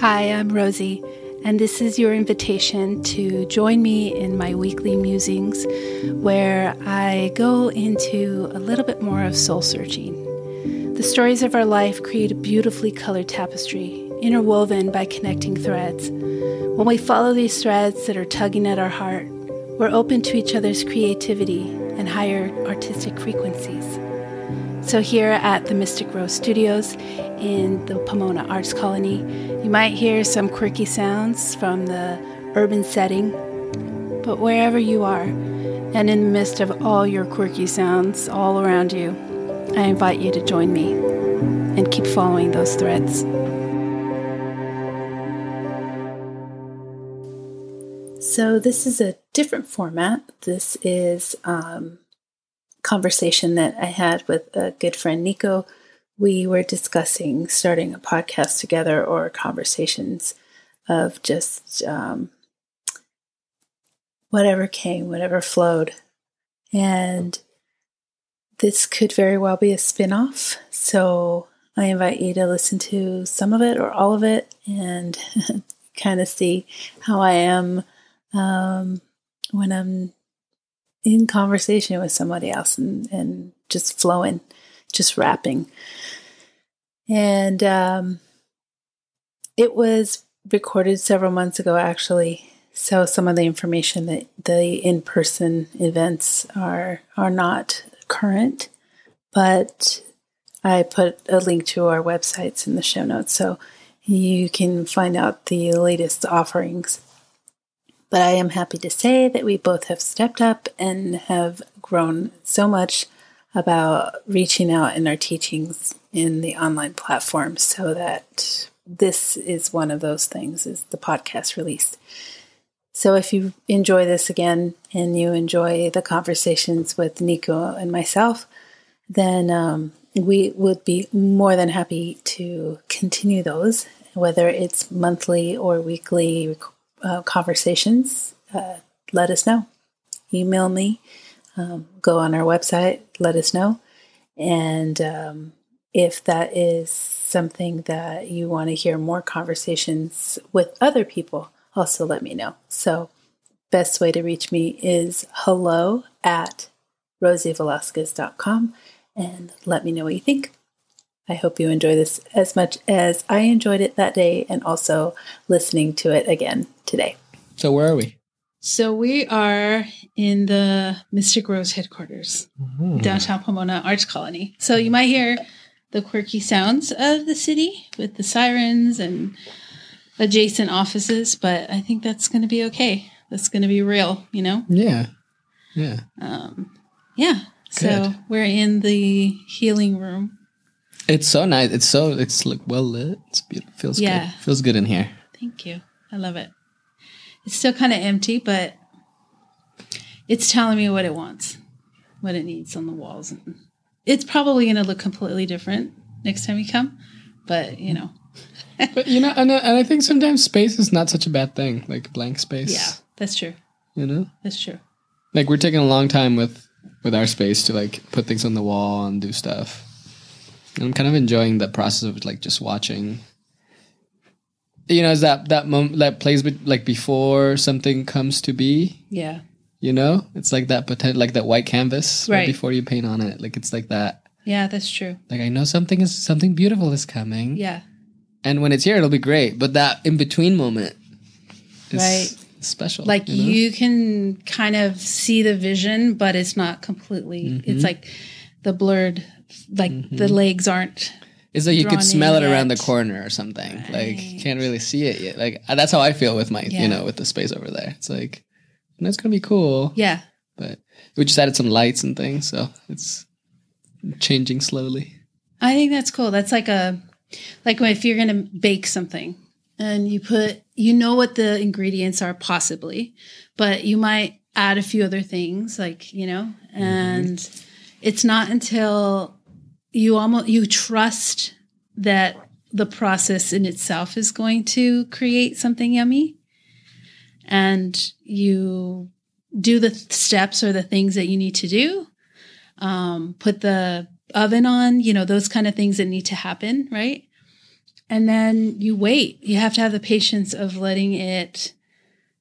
Hi, I'm Rosie, and this is your invitation to join me in my weekly musings where I go into a little bit more of soul searching. The stories of our life create a beautifully colored tapestry, interwoven by connecting threads. When we follow these threads that are tugging at our heart, we're open to each other's creativity and higher artistic frequencies. So, here at the Mystic Rose Studios in the Pomona Arts Colony, you might hear some quirky sounds from the urban setting. But wherever you are, and in the midst of all your quirky sounds all around you, I invite you to join me and keep following those threads. So, this is a different format. This is um, conversation that I had with a good friend, Nico. We were discussing starting a podcast together or conversations of just um, whatever came, whatever flowed. And this could very well be a spin off. So I invite you to listen to some of it or all of it and kind of see how I am um, when I'm in conversation with somebody else and, and just flowing, just rapping. And um, it was recorded several months ago, actually. So some of the information that the in-person events are are not current, but I put a link to our websites in the show notes, so you can find out the latest offerings. But I am happy to say that we both have stepped up and have grown so much about reaching out in our teachings in the online platform so that this is one of those things is the podcast release. So if you enjoy this again and you enjoy the conversations with Nico and myself, then um, we would be more than happy to continue those, whether it's monthly or weekly uh, conversations, uh, let us know. Email me, um, go on our website, let us know. And um, if that is something that you want to hear more conversations with other people, also let me know. So, best way to reach me is hello at rosievelasquez.com and let me know what you think. I hope you enjoy this as much as I enjoyed it that day and also listening to it again today. So, where are we? So, we are in the Mystic Rose headquarters, mm-hmm. downtown Pomona Arts Colony. So, you might hear the quirky sounds of the city with the sirens and adjacent offices, but I think that's going to be okay. That's going to be real, you know? Yeah. Yeah. Um, yeah. Good. So, we're in the healing room it's so nice. It's so it's like well lit. It's beautiful. Feels yeah. good. Feels good in here. Thank you. I love it. It's still kind of empty, but it's telling me what it wants, what it needs on the walls. It's probably going to look completely different next time you come, but you know. but you know, and, and I think sometimes space is not such a bad thing, like blank space. Yeah, that's true. You know, that's true. Like we're taking a long time with with our space to like put things on the wall and do stuff I'm kind of enjoying the process of like just watching. You know, is that that moment that plays be- like before something comes to be? Yeah. You know, it's like that potential, like that white canvas right. right before you paint on it. Like it's like that. Yeah, that's true. Like I know something is something beautiful is coming. Yeah. And when it's here, it'll be great. But that in between moment, right, special. Like you, know? you, can kind of see the vision, but it's not completely. Mm-hmm. It's like the blurred like mm-hmm. the legs aren't it's like you could smell it around the corner or something. Right. Like you can't really see it yet. Like uh, that's how I feel with my, yeah. you know, with the space over there. It's like that's gonna be cool. Yeah. But we just added some lights and things, so it's changing slowly. I think that's cool. That's like a like if you're gonna bake something and you put you know what the ingredients are possibly, but you might add a few other things like you know mm-hmm. and. Mm-hmm it's not until you almost you trust that the process in itself is going to create something yummy and you do the steps or the things that you need to do um, put the oven on you know those kind of things that need to happen right and then you wait. You have to have the patience of letting it,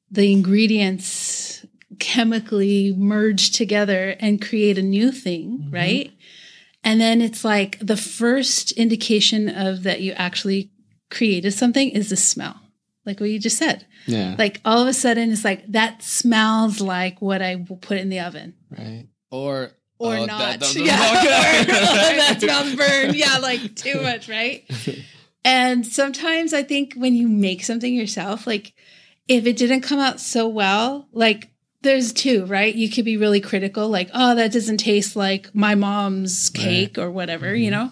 the ingredients chemically merge together and create a new thing, Mhm. right? And then it's like the first indication of that you actually created something is the smell, like what you just said. Yeah. Like all of a sudden, it's like that smells like what I will put in the oven. right. Or Or oh, not. that yeah. or, oh, that smells burned. Yeah, like too much, right? And sometimes I think when you make something yourself, like if it didn't come out so well, like there's two, right? You could be really critical, like, oh, that doesn't taste like my mom's cake or whatever, you Mhm. know?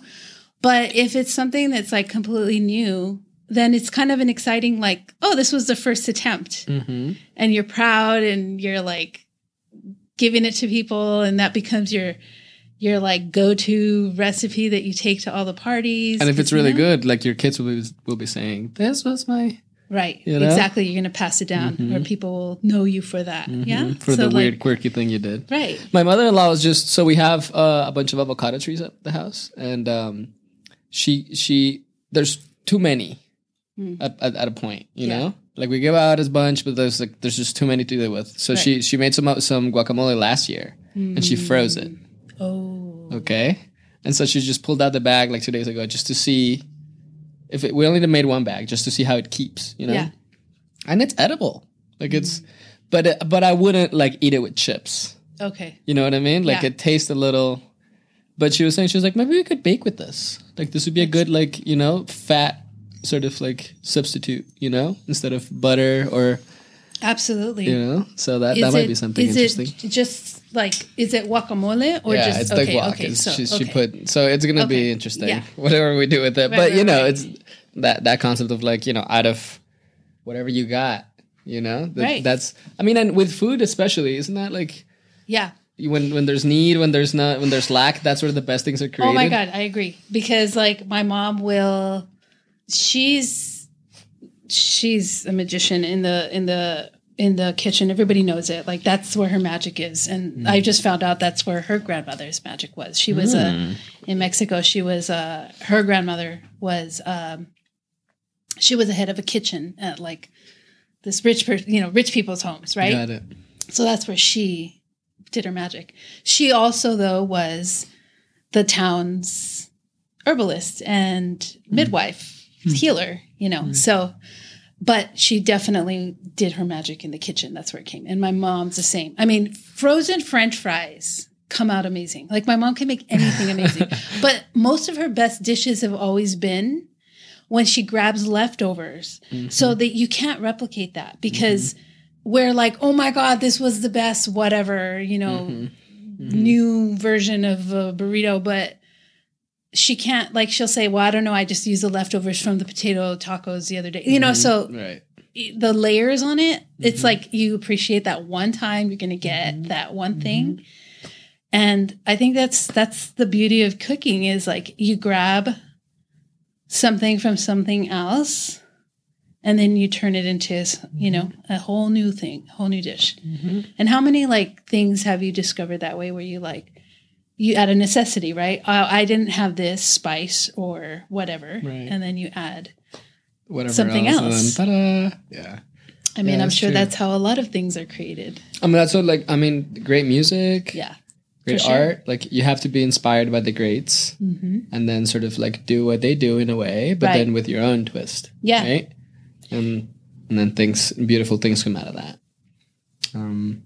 But if it's something that's like completely new, then it's kind of an exciting, like, oh, this was the first attempt. hmm And you're proud and you're like giving it to people, and that becomes your your like go-to recipe that you take to all the parties. And if it's you really know? good, like your kids will be, will be saying, "This was my Right. You know? Exactly. You're going to pass it down Mhm. or people will know you for that. Yeah. Mhm, for So, the like, weird quirky thing you did." Right. My mother-in-law was just so we have uh, a bunch of avocado trees at the house, and um, she she there's too many Mm. at, at, at a point, you Yeah. know. Like we give out as bunch, but there's like there's just too many to deal with. So she she made some some guacamole last year, and she froze it. Oh. Okay, and so she just pulled out the bag like two days ago just to see if it. We only made one bag just to see how it keeps, you know. Yeah. And it's edible, like it's, but it, but I wouldn't like eat it with chips. Okay. You know what I mean? Like Yeah. it tastes a little. But she was saying she was like maybe we could bake with this. Like this would be a good like you know fat sort of like substitute. You know instead of butter or Absolutely. you know. So that Is that might it- be something is interesting. it just like, is it guacamole or yeah, just, it's okay, the guac. okay. So, she, she okay. put so it's gonna Okay. be interesting. Yeah. Whatever we do with it, Right, but you right, know, right. it's that that concept of like you know out of whatever you got. You know, That- Right. That's I mean, and with food especially, isn't that like yeah. when when there's need, when there's not, when there's lack, that's where the best things are created. Oh my God. I agree. Because like my mom will, she's, she's a magician in the, in the, in the kitchen. Everybody knows it. Like that's where her magic is. And hmm. I just found out that's where her grandmother's magic was. She was a, in Mexico, she was, uh, her grandmother was, um, she was the head of a kitchen at like this rich person, you know, rich people's homes, right? Got it. So that's where she did her magic. She also, though, was the town's herbalist and hmm. midwife, healer, you know. So, but she definitely did her magic in the kitchen. That's where it came. And my mom's the same. I mean, frozen French fries come out amazing. Like my mom can make anything amazing. but most of her best dishes have always been when she grabs leftovers so mm-hmm. that you can't replicate that mm-hmm. because we're like, oh my God, this was the best, whatever, you know, mm-hmm. new version of a burrito. But she can't, like, she'll say, well, I don't know. I just used the leftovers from the potato tacos the other day. You know, mm-hmm. so Right. the layers on it, it's mm-hmm. like you appreciate that one time you're going to get mm-hmm. that one thing. And I think that's that's the beauty of cooking is like you grab something from something else and then you turn it into you know a whole new thing, whole new dish. And how many like things have you discovered that way where you like you add a necessity, right? Uh, I didn't have this spice or whatever, Right. and then you add Whatever Something else. else. And then, ta-da. Yeah. I mean, Yeah, I'm that's sure true. that's how a lot of things are created. I mean, that's what like I mean, great music, Yeah. great sure. art. Like you have to be inspired by the greats, hmm and then sort of like do what they do in a way, but Right. then with your own twist. Yeah. Right. And and then things, beautiful things come out of that. Um.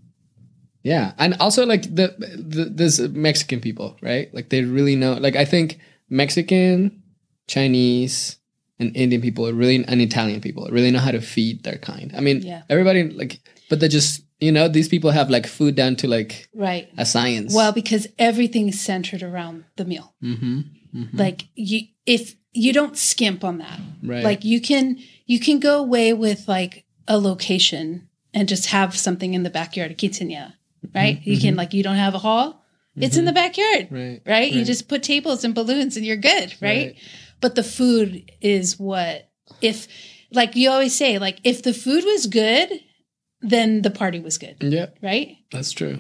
Yeah, and also like the, the this Mexican people, right? Like they really know. Like I think Mexican, Chinese, and Indian people are really, and Italian people really know how to feed their kind. I mean, Yeah. everybody like, but they just you know these people have like food down to like Right. a science. Well, because everything is centered around the meal. mm-hmm. Like you, if you don't skimp on that, right, like you can, you can go away with like a location and just have something in the backyard, a quinceañera, right? You can like, you don't have a hall. It's in the backyard, right, right? You just put tables and balloons and you're good, right? Right. But the food is what, if, like you always say, like if the food was good, then the party was good, Yeah, right? that's true.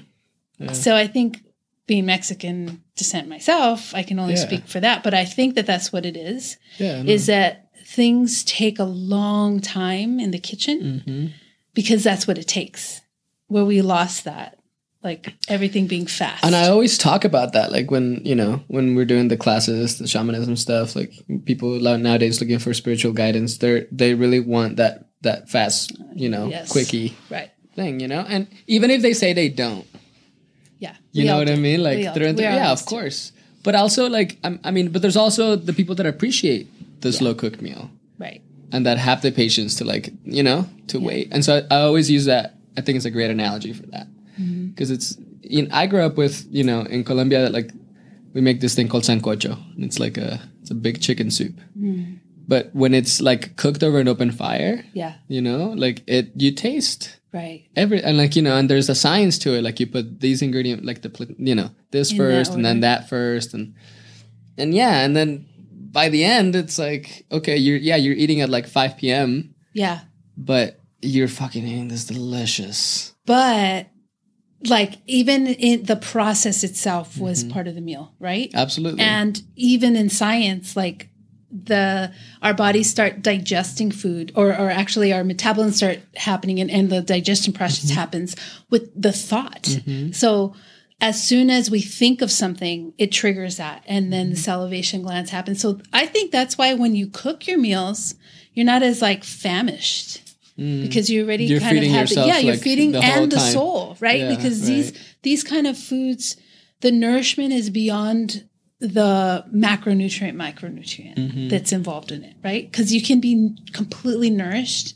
Yeah. So I think being Mexican descent myself, I can only Yeah. speak for that. But I think that that's what it is. Yeah. Is that things take a long time in the kitchen hmm because that's what it takes. Where we lost that, like everything being fast. And I always talk about that, like when you know when we're doing the classes, the shamanism stuff. Like people nowadays looking for spiritual guidance, they they really want that that fast, you know, Yes. quickie right. thing, you know. And even if they say they don't, Yeah. you know what I mean? Like through do. and through. Yeah, of course. But also, like I'm, I mean, but there's also the people that appreciate the slow cooked meal Right. and that have the patience to like you know to wait and so I, I always use that i think it's a great analogy for that. Because it's know, i grew up with you know in colombia like we make this thing called sancocho and it's like a it's a big chicken soup Mm. but when it's like cooked over an open fire Yeah. you know like it you taste Right. every and like you know and there's a science to it like you put these ingredients like the you know this In first and then that first and and yeah and then by the end it's like okay you're yeah you're eating at like 5 p.m Yeah. but you're fucking eating this delicious But like even in the process itself was Mm-hmm. part of the meal, right? absolutely And even in science, like the our bodies start digesting food or, or actually our metabolism start happening and, and the digestion process Mm-hmm. happens with the thought. So as soon as we think of something, it triggers that and then the Mm-hmm. salivation glands happen. So I think that's why when you cook your meals, you're not as like famished because you already Mm. You're kind of have the, yourself, yeah you're feeding the and the soul right Yeah, because these these kind of foods the nourishment is beyond the macronutrient micronutrient Mm-hmm. that's involved in it right because you can be completely nourished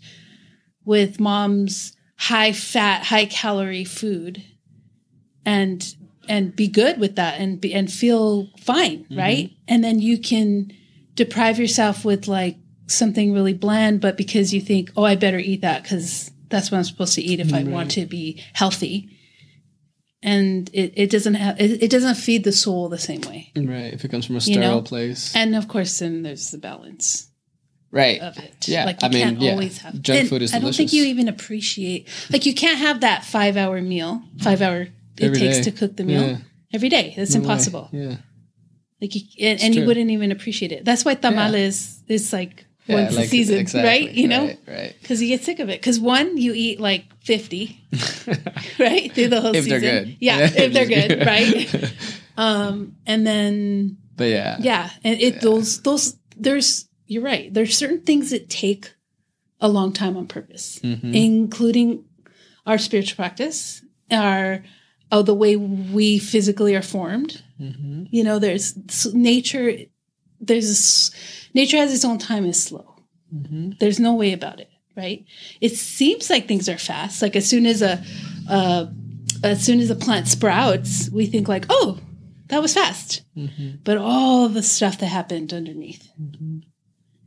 with mom's high fat high calorie food and and be good with that and be and feel fine Mm-hmm. right and then you can deprive yourself with like something really bland but because you think oh i better eat that because that's what i'm supposed to eat if i mm, want to be healthy and it, it doesn't have it, it doesn't feed the soul the same way mm, right if it comes from a You sterile know? place and of course then there's the balance right of it. Yeah, like you I mean, can't yeah, always have junk and food is I don't think you even appreciate like you can't have that five hour meal, five hour it Every takes day. to cook the meal Yeah. every day. That's No way. impossible. yeah Like you, and, and you wouldn't even appreciate it. That's why tamales is like Yeah, once a season, exactly, right? You know, right, right. because you get sick of it. Because one, you eat like fifty, right, through the whole if season. they're good Yeah, if they're good, right? Um, and then but yeah yeah and it those those there's you're right there's certain things that take a long time on purpose Mhm. including our spiritual practice our oh the way we physically are formed Mhm. you know there's nature there's this, nature has its own time is slow. Mhm. there's no way about it right? It seems like things are fast. Like as soon as a uh, as soon as a plant sprouts we think like oh that was fast. Mhm. but all the stuff that happened underneath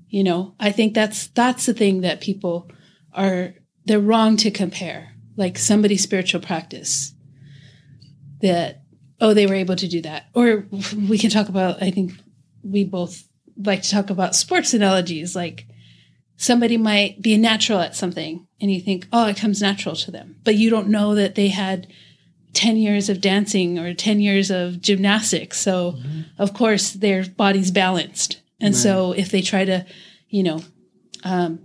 you know i think that's that's the thing that people are they're wrong to compare. Like somebody's spiritual practice that oh they were able to do that. Or we can talk about i think we both like to talk about sports analogies like somebody might be a natural at something and you think oh it comes natural to them. But you don't know that they had 10 years of dancing or 10 years of gymnastics. So of course their body's balanced. And so if they try to you know um,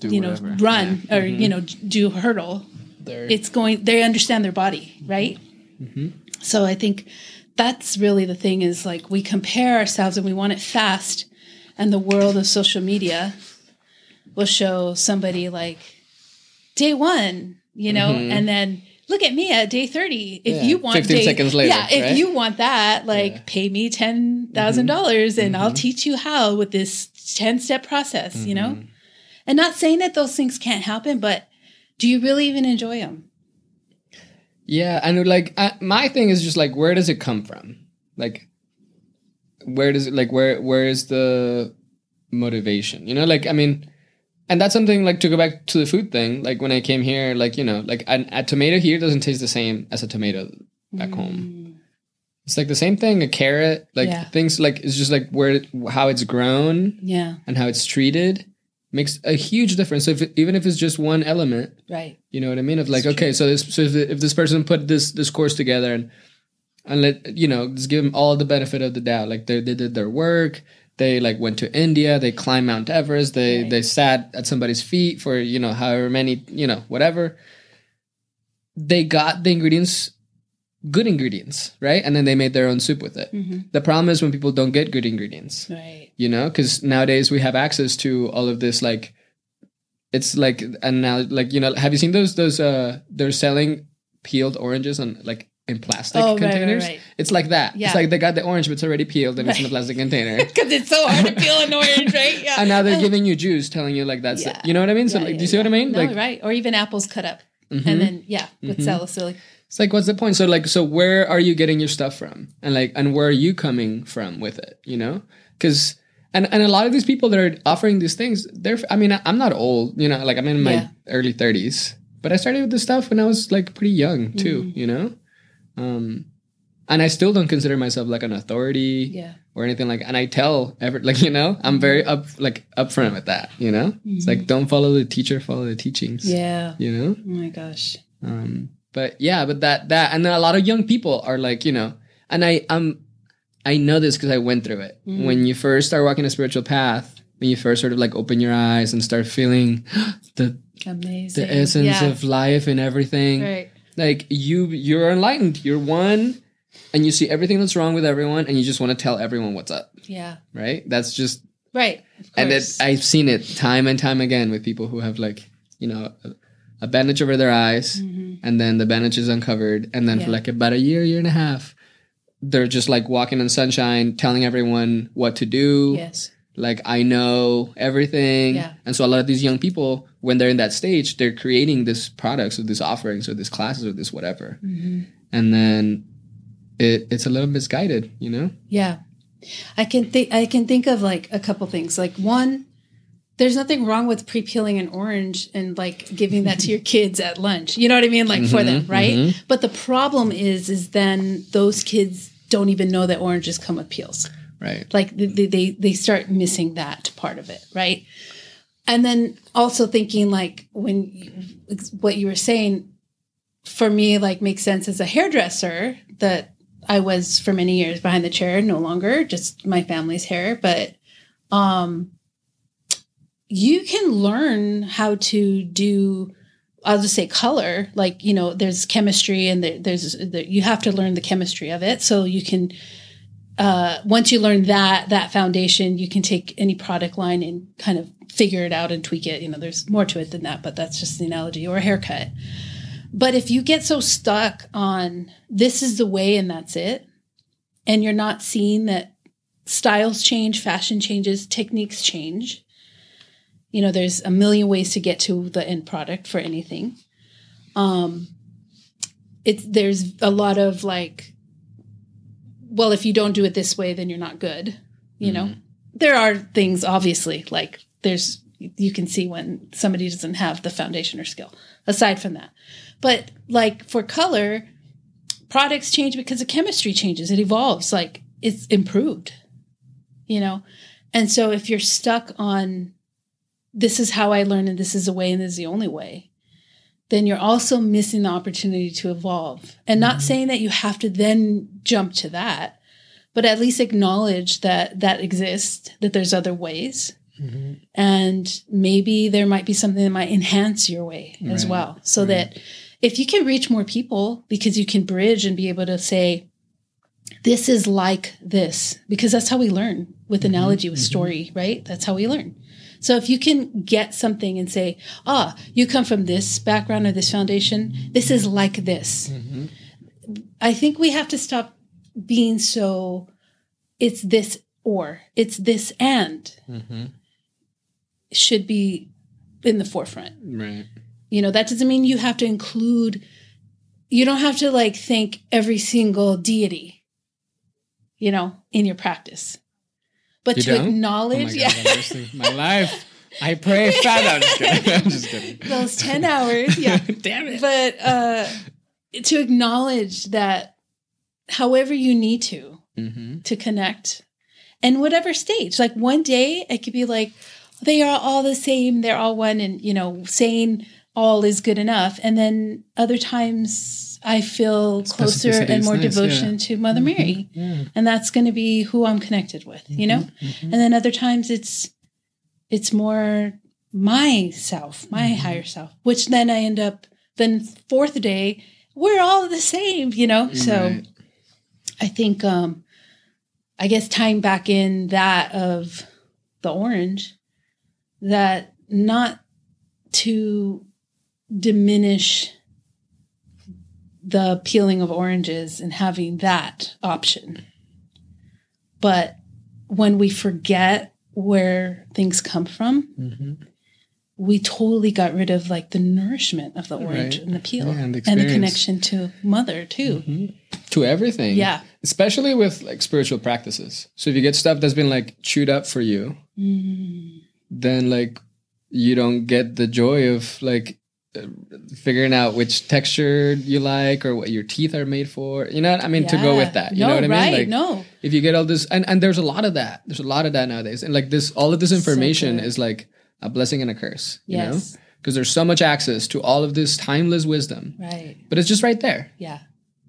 Do you know run Yeah. or you know do a hurdle They're- it's going they understand their body right? Mm-hmm. so i think that's really the thing is like we compare ourselves and we want it fast and the world of social media will show somebody like day one you know and then look at me at day 30 if Mm-hmm. Yeah, you want 15 day, seconds later, yeah if right? you want that like Yeah. Mm-hmm. pay me $10000 and i'll teach you how with this 10 step process you know Mm-hmm. and not saying that those things can't happen but do you really even enjoy them Yeah, and like uh, my thing is just like where does it come from? Like where does it like where where is the motivation? You know, like I mean, and that's something like to go back to the food thing. Like when I came here, like you know, like an, a tomato here doesn't taste the same as a tomato back home. It's like the same thing. A carrot, like Yeah. things like it's just like where how it's grown yeah and how it's treated makes a huge difference. So if even if it's just one element, right you know what I mean? Of like, okay, so this so if, if this person put this this course together and and let you know just give them all the benefit of the doubt. Like they, they did their work. They like went to India. They climbed Mount Everest. They Right. they sat at somebody's feet for you know however many you know whatever. They got the ingredients, good ingredients, right? And then they made their own soup with it. Mhm. The problem is when people don't get good ingredients Right. you know because nowadays we have access to all of this like it's like and now like you know have you seen those those uh they're selling peeled oranges and like in plastic Oh, right, right, containers right. it's like that Yeah. it's like they got the orange but it's already peeled and it's in a plastic container Because it's so hard to peel an orange, right? Yeah. and now they're giving you juice telling you like that's Yeah. it. you know what i mean so like do you see what i mean No, like right. Or even apples cut up. mhm. And then, yeah, with Mhm. salicylic. It's like what's the point so like so where are you getting your stuff from and like and where are you coming from with it you know because and and a lot of these people that are offering these things they're i mean i'm not old you know like i'm in my Yeah. early 30s but i started with this stuff when i was like pretty young too Mm-hmm. you know um and i still don't consider myself like an authority Yeah. or anything like and i tell ever like you know i'm very Mm-hmm. up like upfront with that you know it's like don't follow the teacher follow the teachings Yeah. you know Oh my gosh. um but yeah but that that and then a lot of young people are like you know and i um i know this because i went through it Mm. when you first start walking a spiritual path when you first sort of like open your eyes and start feeling the Amazing. the essence yeah. of life and everything Right. like you you're enlightened you're one and you see everything that's wrong with everyone and you just want to tell everyone what's up Yeah. right that's just Right. Of and it. I've seen it time and time again with people who have like you know a, bandage over their eyes, Mhm. and then the bandage is uncovered, and then for like about a year, year and a half, they're just like walking in sunshine, telling everyone what to do. Yes. Like I know everything, Yeah. and so a lot of these young people, when they're in that stage, they're creating this products or these offerings or these classes or this whatever, hmm and then it it's a little misguided, you know. Yeah. I can think I can think of like a couple things. Like one, there's nothing wrong with pre-peeling an orange and like giving that to your kids at lunch. You know what I mean? Like for them, Mhm, right? mhm. But the problem is is then those kids don't even know that oranges come with peels. Right. Like they they they start missing that part of it, right? And then also thinking like when what you were saying for me like makes sense as a hairdresser that I was for many years behind the chair, no longer just my family's hair, but um you can learn how to do I'll just say color. Like you know, there's chemistry, and there, there's there, you have to learn the chemistry of it, so you can. Uh, once you learn that that foundation, you can take any product line and kind of figure it out and tweak it. You know, there's more to it than that, but that's just the analogy or a haircut. But if you get so stuck on this is the way and that's it, and you're not seeing that styles change, fashion changes, techniques change, you know, there's a million ways to get to the end product for anything. Um, it's there's a lot of like, well, if you don't do it this way, then you're not good. You know, there are things obviously like there's you can see when somebody doesn't have the foundation or skill. Aside from that, but like for color, products change because the chemistry changes. It evolves. Like it's improved. You know, and so if you're stuck on this is how I learn and this is the way and this is the only way, then you're also missing the opportunity to evolve. And not mm-hmm. saying that you have to then jump to that, but at least acknowledge that that exists, that there's other ways. Mm-hmm. And maybe there might be something that might enhance your way as well. So right. that if you can reach more people because you can bridge and be able to say, this is like this, because that's how we learn with mm-hmm. analogy, with story, right? That's how we learn. So if you can get something and say, ah, you come from this background or this foundation, this is like this. Mhm. I think we have to stop being so, it's this or, it's this and Mhm. should be in the forefront. Right. You know, that doesn't mean you have to include, you don't have to like thank every single deity, you know, in your practice. But You to don't? Oh acknowledge, God, yeah. I'm my life. I pray fat. I'm just kidding. I'm just kidding. those 10 hours yeah Damn it. but uh to acknowledge that however you need to Mm-hmm. to connect and whatever stage like one day it could be like they are all the same they're all one and you know saying all is good enough and then other times I feel closer and more nice, devotion yeah. to Mother Mary. Yeah. And that's going to be who I'm connected with, you know? Mhm. And then other times it's it's more myself, my Mhm. higher self, which then I end up then fourth day we're all the same, you know? So I think um I guess tying back in that of the orange that not to diminish the peeling of oranges and having that option. But when we forget where things come from, Mhm. we totally got rid of like the nourishment of the orange Right. and the peel Yeah, and the and the connection to mother too. Mhm. to everything. Yeah. especially with like spiritual practices. So if you get stuff that's been like chewed up for you, Mm. then like you don't get the joy of like figuring out which texture you like or what your teeth are made for. You know, what I mean, to go with that. You no, know what I mean? right, Like no. if you get all this, and and there's a lot of that. There's a lot of that nowadays, and like this, all of this information good. is like a blessing and a curse. You know, because there's so much access to all of this timeless wisdom, Right. but it's just right there. Yeah.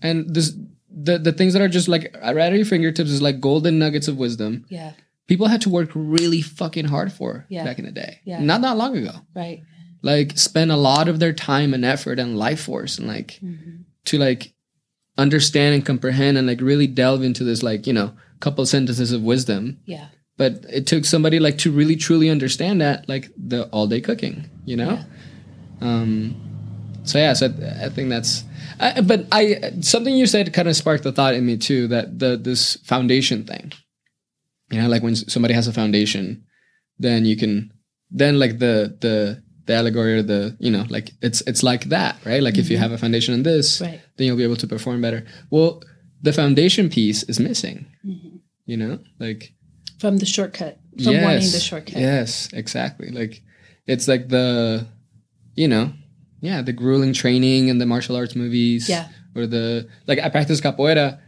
And this, the the things that are just like right at your fingertips is like golden nuggets of wisdom. Yeah. People had to work really fucking hard for Yeah. back in the day. Yeah. Not that long ago. Right. Like spend a lot of their time and effort and life force and like Mhm. to like understand and comprehend and like really delve into this like, you know, couple sentences of wisdom. Yeah. But it took somebody like to really truly understand that, like the all day cooking, you know? Um so yeah, so I, I think that's I, but I something you said kind of sparked the thought in me too that the this foundation thing. You know, like when somebody has a foundation, then you can then like the the the allegory or the you know like it's it's like that right like if you Mhm. have a foundation in this Right. then you'll be able to perform better well the foundation piece is missing Mhm. you know like From the shortcut. From wanting the shortcut. yes exactly like it's like the you know yeah the grueling training and the martial arts movies Yeah. or the like i practice capoeira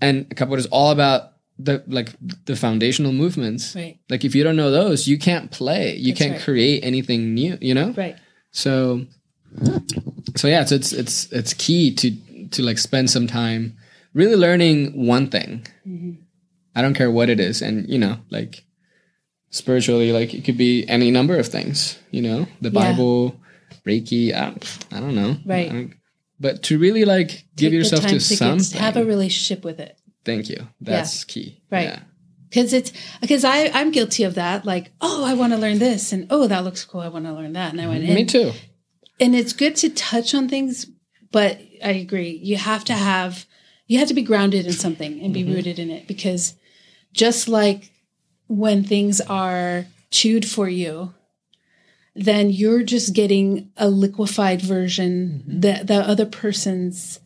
and capoeira is all about the like the foundational movements Right. like if you don't know those you can't play you That's can't right. create anything new you know Right. so so yeah so it's it's it's key to to like spend some time really learning one thing Mhm. i don't care what it is and you know like spiritually like it could be any number of things you know the Yeah. bible reiki i don't, I don't know Right. Don't- but to really like give Take yourself to get- something have a relationship with it. Thank you that's key Right. yeah. Because it's because I I'm guilty of that. Like, oh, I want to learn this, and oh, that looks cool. I want to learn that, and I went. me And, too and it's good to touch on things, but I agree. You have to have you have to be grounded in something and be Mhm. rooted in it because just like when things are chewed for you, then you're just getting a liquefied version Mhm. that the other person's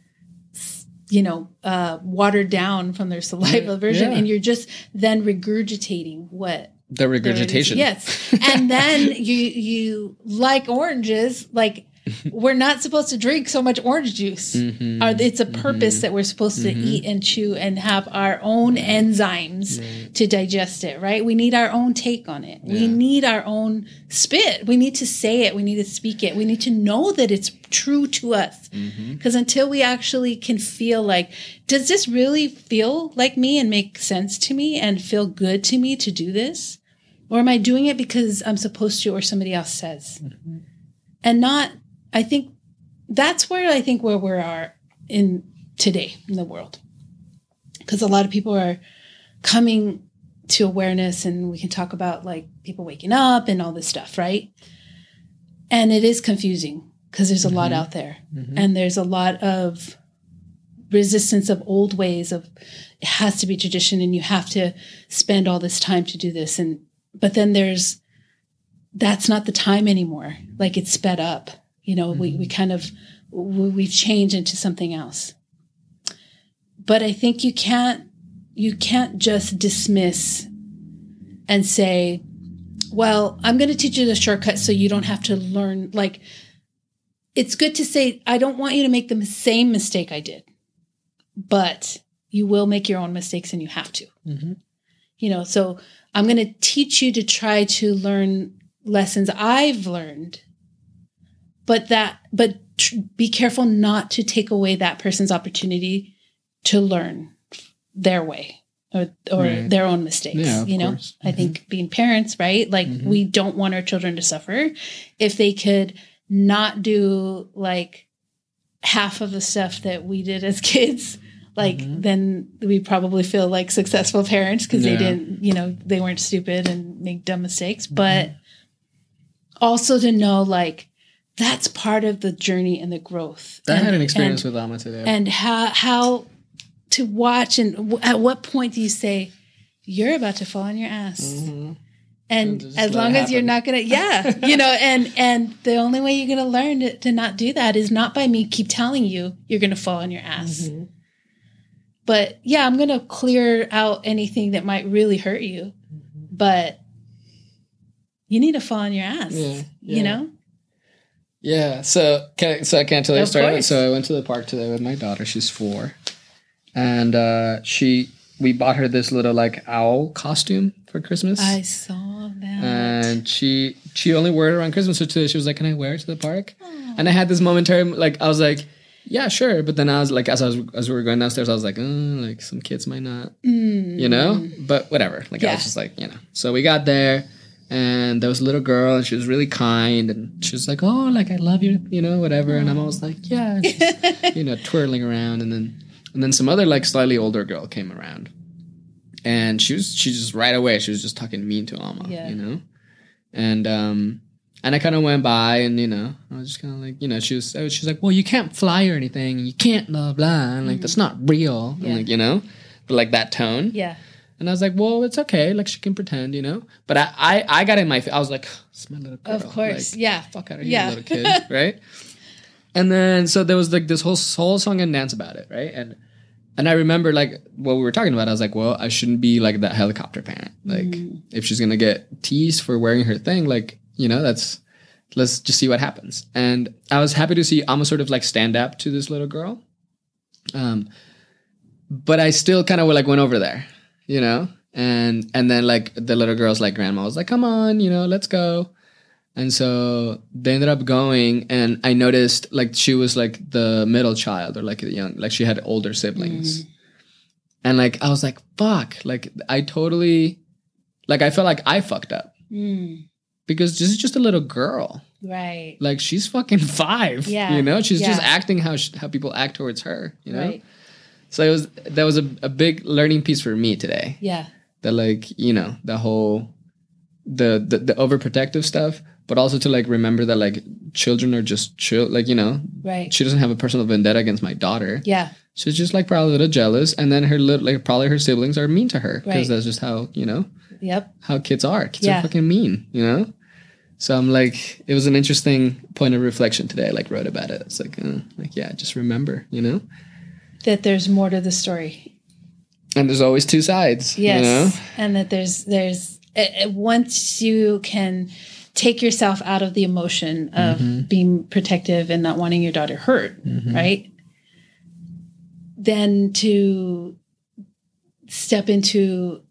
you know uh watered down from their saliva version yeah. and you're just then regurgitating what the regurgitation. Yes. And then you you like oranges like we're not supposed to drink so much orange juice Mhm. Or it's a purpose Mhm. that we're supposed to Mhm. eat and chew and have our own enzymes Right. to digest it, right? We need our own take on it. We need our own spit. We need to say it. We need to speak it. We need to know that it's true to us. Because until we actually can feel like, does this really feel like me and make sense to me and feel good to me to do this? Or am I doing it because I'm supposed to or somebody else says? And not, I think that's where I think where we are in today in the world. Because a lot of people are coming to awareness and we can talk about like people waking up and all this stuff, right? And it is confusing because there's a lot Mhm. out there Mhm. and there's a lot of resistance of old ways of it has to be tradition and you have to spend all this time to do this and but then there's that's not the time anymore like it's sped up you know we, we kind of we, we've changed into something else. But i think you can't you can't just dismiss and say well i'm going to teach you the shortcut so you don't have to learn like it's good to say i don't want you to make the same mistake i did but you will make your own mistakes and you have to. Mhm. you know so i'm going to teach you to try to learn lessons i've learned but that but tr- be careful not to take away that person's opportunity to learn their way or or Right. their own mistakes. Yeah, you know, course. I think being parents, right? Like Mhm. we don't want our children to suffer. If they could not do like half of the stuff that we did as kids, like Mhm. then we probably feel like successful parents because Yeah. they didn't, you know, they weren't stupid and make dumb mistakes. Mm-hmm. But also to know like that's part of the journey and the growth. I had an experience and, with Alma today. and how how to watch and w- at what point do you say you're about to fall on your ass? Mhm. and And as long as you're not gonna yeah you know and and the only way you're gonna learn to, to not do that is not by me keep telling you you're gonna fall on your ass Mhm. but yeah i'm gonna clear out anything that might really hurt you but you need to fall on your ass Yeah, you know Yeah. So can so I can't tell you a story. course. So I went to the park today with my daughter. She's four, and uh, she we bought her this little like owl costume for Christmas. i saw that and she she only wore it around Christmas. So today she was like, "Can I wear it to the park?" And I had this momentary like I was like, "Yeah, sure." But then I was like, as I was as we were going downstairs, I was like, oh, "Like some kids might not." Mm. you know but whatever like i was just like you know so we got there and there was a little girl and she was really kind and she was like oh like i love you you know whatever. And i'm always like yeah you know twirling around. And then and then some other like slightly older girl came around. And she was she just right away she was just talking mean to alma Yeah. you know? And um and I kind of went by, and you know, I was just kind of like, you know, she was, she's like, well, you can't fly or anything, you can't blah blah, and like that's not real, Mm-hmm. Yeah. and like you know, but like that tone, yeah and I was like, well, it's okay. Like she can pretend, you know. But I, I, I got in my. I was like, it's my little girl. of course Like, yeah fuck out of here, Yeah. little kid, right? And then so there was like this whole whole song and dance about it, right? And and I remember like what we were talking about. I was like, well, I shouldn't be like that helicopter parent. Like Mm. if she's gonna get teased for wearing her thing, like you know, that's let's just see what happens. And I was happy to see Alma sort of like stand up to this little girl. Um, but I still kind of like went over there, you know, and and then like the little girl's like grandma was like, "Come on, you know, let's go." And so they ended up going, and I noticed like she was like the middle child or like a young, like she had older siblings, and like I was like, "Fuck!" Like I totally, like I felt like I fucked up Mm. because this is just a little girl. right Like she's fucking five. Yeah, you know, she's just acting how sh- how people act towards her. You know, right so it was that was a, a big learning piece for me today. yeah That like you know the whole the the, the overprotective stuff, but also to like remember that like children are just chill. Like you know, right she doesn't have a personal vendetta against my daughter. yeah She's just like probably a little jealous, and then her little like probably her siblings are mean to her because Right. that's just how you know yep how kids are. Kids Yeah. are fucking mean, you know. So I'm like, it was an interesting point of reflection today. I like wrote about it. It's like, uh, like yeah, just remember, you know. That there's more to the story And there's always two sides. Yes, You know? and that there's there's uh, once you can take yourself out of the emotion of Mm-hmm. being protective and not wanting your daughter hurt, right? Then to step into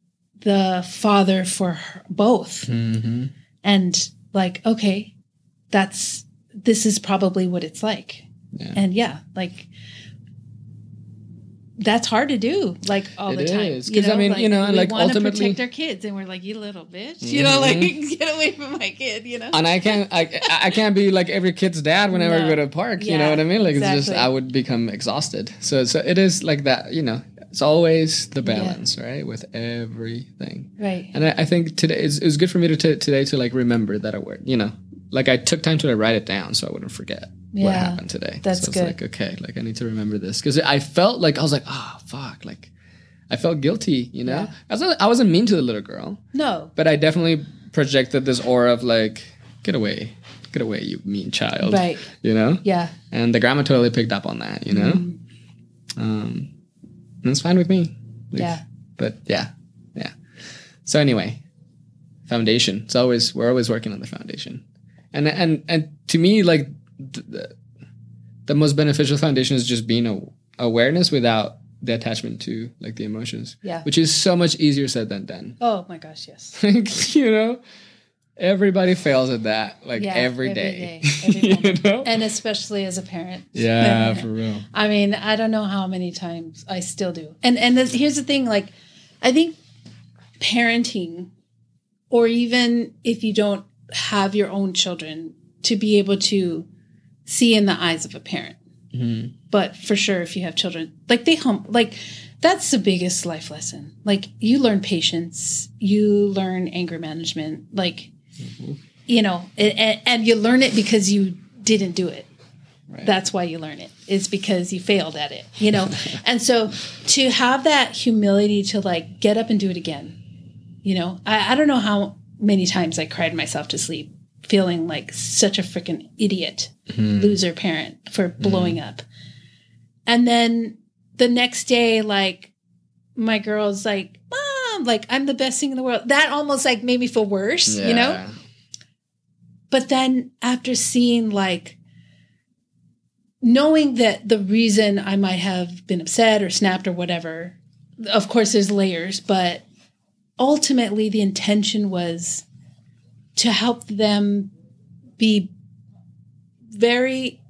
the father for her, both, Mm-hmm. and like, okay, that's this is probably what it's like, Yeah. and yeah, like. That's hard to do, like all It the time. is, 'cause, I mean, like, you know, like, ultimately- protect our kids, and we're like, "You little bitch," you know, mm-hmm. like get away from my kid, you know. And I can't, I, I can't be like every kid's dad whenever No. I go to a park. You know what I mean? Like it's just. I would become exhausted. So, so it is like that. You know, it's always the balance, right, with everything. Right. And I, I think today it's, it was good for me to t- today to like remember that word. You know, like I took time to write it down so I wouldn't forget what happened today. that's so it's good. like okay, like I need to remember this because I felt like I was like, oh fuck, like I felt guilty. You know, Yeah. I wasn't I wasn't mean to the little girl, No. but I definitely projected this aura of like, get away, get away, you mean child. Right. You know, Yeah. and the grandma totally picked up on that. You know, Mm-hmm. um, and it's fine with me. Like, Yeah. but yeah, yeah. So anyway, foundation. It's always we're always working on the foundation, and and and to me, like th- the, the most beneficial foundation is just being a, awareness without the attachment to like the emotions. Yeah. which is so much easier said than done. Oh my gosh, yes. Like, you know, everybody fails at that like Yeah, every every day, day, every You know? and especially as a parent. yeah for real I mean, I don't know how many times I still do. And and the, here's the thing: like, I think parenting, or even if you don't have your own children, to be able to see in the eyes of a parent. Mhm. But for sure, if you have children, like they hum, like that's the biggest life lesson. Like you learn patience, you learn anger management, like you know, and, and you learn it because you didn't do it Right. that's why you learn it is because you failed at it you know and so to have that humility to like get up and do it again you know I, I don't know how many times i cried myself to sleep feeling like such a freaking idiot hmm. loser parent for hmm. blowing up. And then the next day like my girl's like mom like i'm the best thing in the world. That almost like made me feel worse you know? But then after seeing like knowing that the reason I might have been upset or snapped or whatever, of course there's layers, but ultimately the intention was to help them be very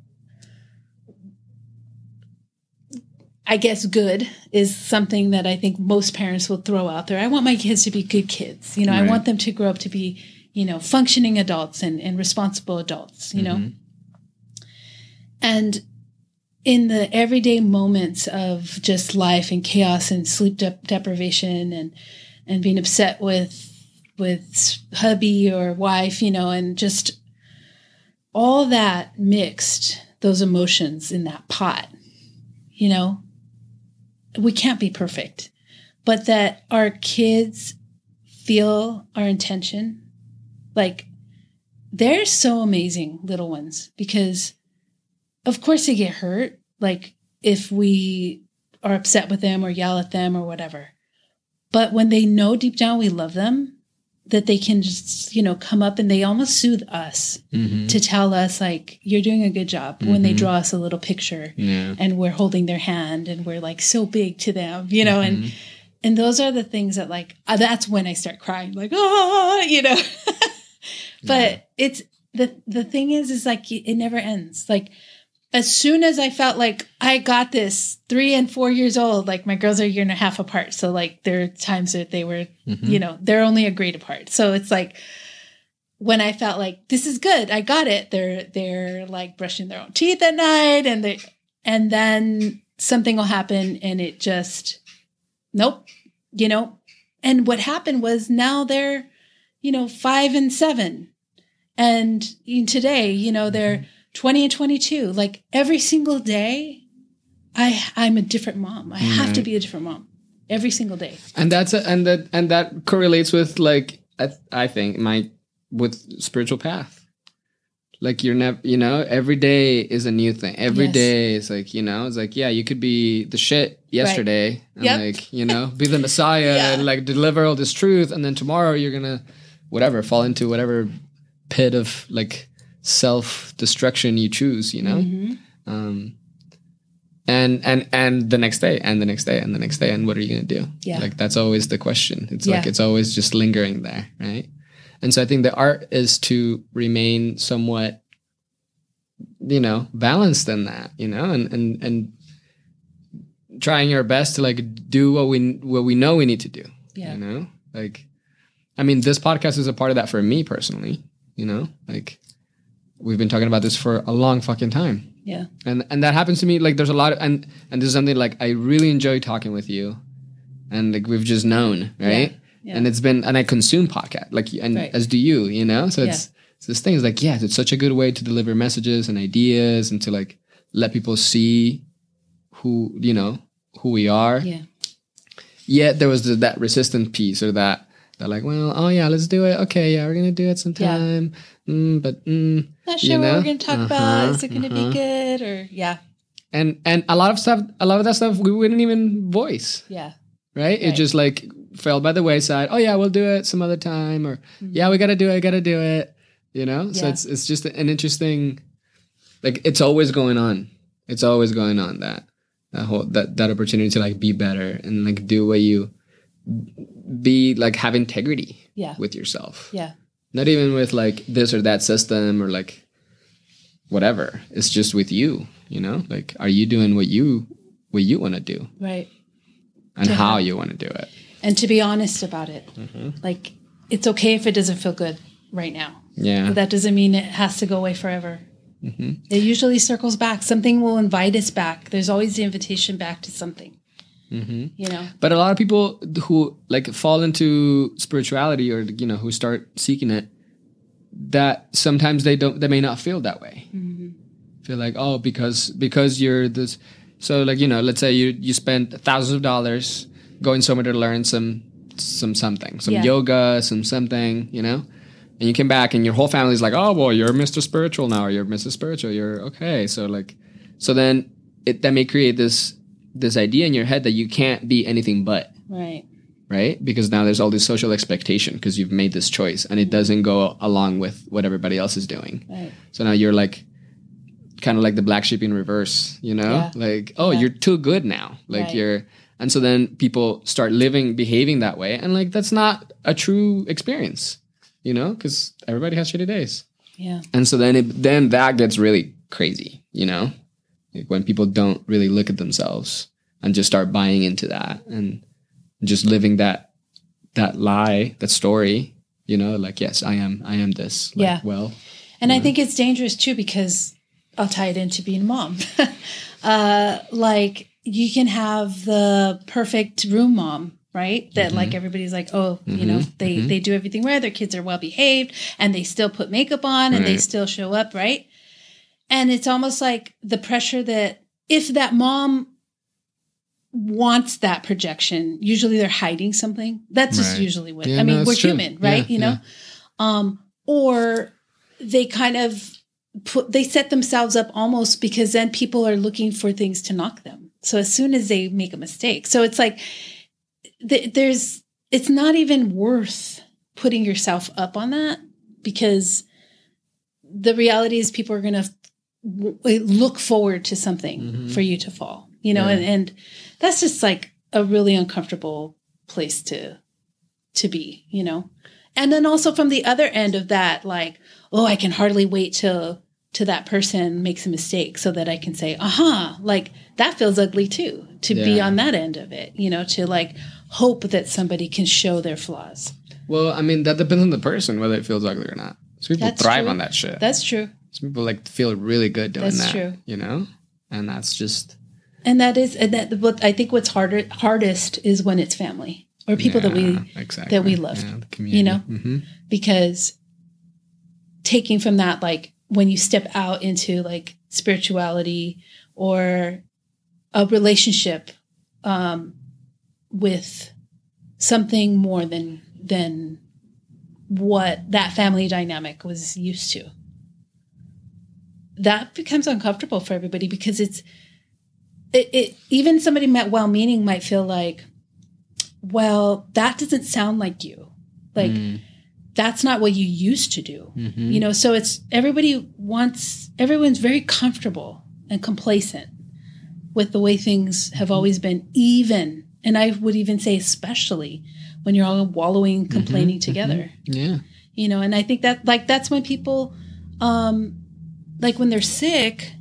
I guess good is something that I think most parents will throw out there. I want my kids to be good kids. You know, I want them to grow up to be, you know, functioning adults and, and responsible adults, you know? Mhm. And in the everyday moments of just life and chaos and sleep dep deprivation and and being upset with with hubby or wife, you know, and just all that mixed, those emotions in that pot, you know, we can't be perfect, but that our kids feel our intention. Like they're so amazing, little ones, because of course they get hurt. Like if we are upset with them or yell at them or whatever. But when they know deep down we love them, that they can just, you know, come up and they almost soothe us Mhm. to tell us, like, you're doing a good job when they Mhm. draw us a little picture yeah and we're holding their hand and we're like so big to them, you know, and Mhm. and those are the things that like uh, that's when I start crying, like oh, you know. but it's the the thing is, is like it never ends. Like as soon as I felt like I got this, three and four years old, like my girls are a year and a half apart, so like there are times that they were, Mhm. you know, they're only a grade apart. So it's like when I felt like this is good, I got it. They're they're like brushing their own teeth at night, and they and then something will happen, and it just nope, you know. And what happened was now they're, you know, five and seven, and in today, you know, they're twenty and twenty-two. Like every single day, I I'm a different mom. I have to mm-hmm. be a different mom every single day. and that's a, and that and that correlates with like I, I think my with spiritual path like you're never you know every day is a new thing Every Yes. day is like you know it's like yeah you could be the shit yesterday and Yep. like you know be the messiah Yeah. and like deliver all this truth and then tomorrow you're gonna whatever fall into whatever pit of like self-destruction you choose you know? Mhm. um and and and the next day and the next day and the next day and what are you going to do? Yeah. like that's always the question. It's like it's always just lingering there right? And so i think the art is to remain somewhat you know balanced in that you know and and and trying your best to like do what we what we know we need to do Yeah. you know? Like i mean this podcast is a part of that for me personally you know? Like we've been talking about this for a long fucking time Yeah. and and that happens to me like there's a lot of and and this is something like i really enjoy talking with you and like we've just known right Yeah. and it's been and i consume podcast like and Right. as do you you know so it's it's this thing is like yeah it's such a good way to deliver messages and ideas and to like let people see who you know who we are Yeah. yet there was the, that resistant piece or that that like well oh yeah let's do it okay yeah we're gonna do it sometime mm, but mm, Not You sure what we're to talk about. Uh-huh, Is it to uh-huh. be good or yeah, and and a lot of stuff a lot of that stuff we wouldn't even voice yeah, right? It just like fell by the wayside. Oh yeah, we'll do it some other time, or yeah, we gotta do it, gotta do it. You know, so it's it's just an interesting, like it's always going on. It's always going on that that whole that that opportunity to like be better and like do what you be like have integrity yeah, with yourself. yeah, Not even with like this or that system or like whatever. It's just with you, you know? Like are you doing what you what you want to do Right. and Yeah. how you want to do it? And to be honest about it. Mm-hmm. Like it's okay if it doesn't feel good right now. Yeah. But that doesn't mean it has to go away forever. Mm-hmm. It usually circles back. Something will invite us back. There's always the invitation back to something. Mm-hmm. You know? But a lot of people who like fall into spirituality or you know who start seeking it, that sometimes they don't they may not feel that way. Feel like oh because because you're this so like you know let's say you you spend thousands of dollars going somewhere to learn some some something some Yeah. yoga some something you know and you came back and your whole family's like oh well you're Mr. Spiritual now or you're Mrs. Spiritual you're okay so like so then it that may create this this idea in your head that you can't be anything but Right. right because now there's all this social expectation because you've made this choice and it doesn't go along with what everybody else is doing Right. so now you're like kind of like the black sheep in reverse you know Yeah. like oh Yeah. you're too good now like Right. you're and so then people start living behaving that way and like that's not a true experience you know because everybody has shitty days Yeah. and so then it then that gets really crazy you know like when people don't really look at themselves and just start buying into that and just living that that lie that story you know like yes i am i am this like, Yeah. well And I think it's dangerous too because I'll tie it into being a mom. uh, like you can have the perfect room mom, right? That like mm-hmm. everybody's like, oh, you mm-hmm. know, they mm-hmm. they do everything right. Their kids are well behaved, and they still put makeup on, and they still show up, right? And it's almost like the pressure that if that mom wants that projection, usually they're hiding something. That's just usually what Yeah, I mean. it's we're true. human, right? Yeah, you know, um, or they kind of put they set themselves up almost because then people are looking for things to knock them. So as soon as they make a mistake, so it's like th- there's it's not even worth putting yourself up on that because the reality is people are going to look forward to something Mhm. for you to fall you know Yeah. and, and that's just like a really uncomfortable place to to be you know and then also from the other end of that like oh i can hardly wait till till that person makes a mistake so that i can say aha like that feels ugly too to be on that end of it you know to like hope that somebody can show their flaws well i mean that depends on the person whether it feels ugly or not so people That's thrive true. on that shit that's true some people like feel really good doing That's that true. you know and that's just and that is and that what i think what's harder hardest is when it's family or people that we exactly that we love, yeah, the community. you know? hmm because taking from that like when you step out into like spirituality or a relationship um with something more than than what that family dynamic was used to that becomes uncomfortable for everybody because it's it, it even somebody met well meaning might feel like well that doesn't sound like you. Like Mm. that's not what you used to do. Mhm. you know so it's everybody wants everyone's very comfortable and complacent with the way things have always been even and i would even say especially when you're all wallowing complaining together. Yeah. You know and i think that like that's when people um like when they're sick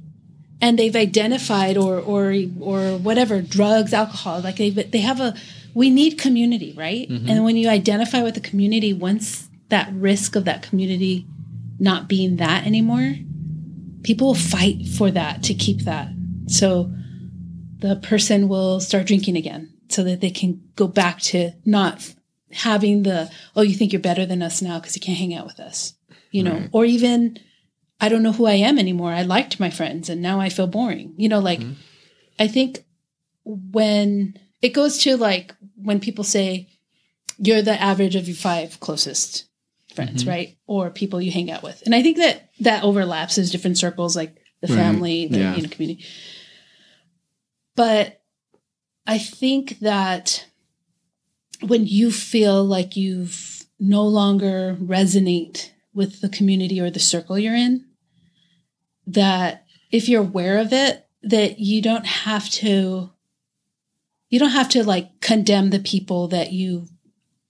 and they've identified or or or whatever drugs alcohol like they they have a we need community right? Mm-hmm. And when you identify with the community once that risk of that community not being that anymore people will fight for that to keep that. So the person will start drinking again so that they can go back to not having the oh you think you're better than us now because you can't hang out with us you know? Right. or even i don't know who i am anymore i liked my friends and now i feel boring you know like Mhm. i think when it goes to like when people say you're the average of your five closest friends Mhm. right or people you hang out with and i think that that overlaps as different circles like the Right. family the Yeah. you know community but i think that when you feel like you've no longer resonate with the community or the circle you're in that if you're aware of it that you don't have to you don't have to like condemn the people that you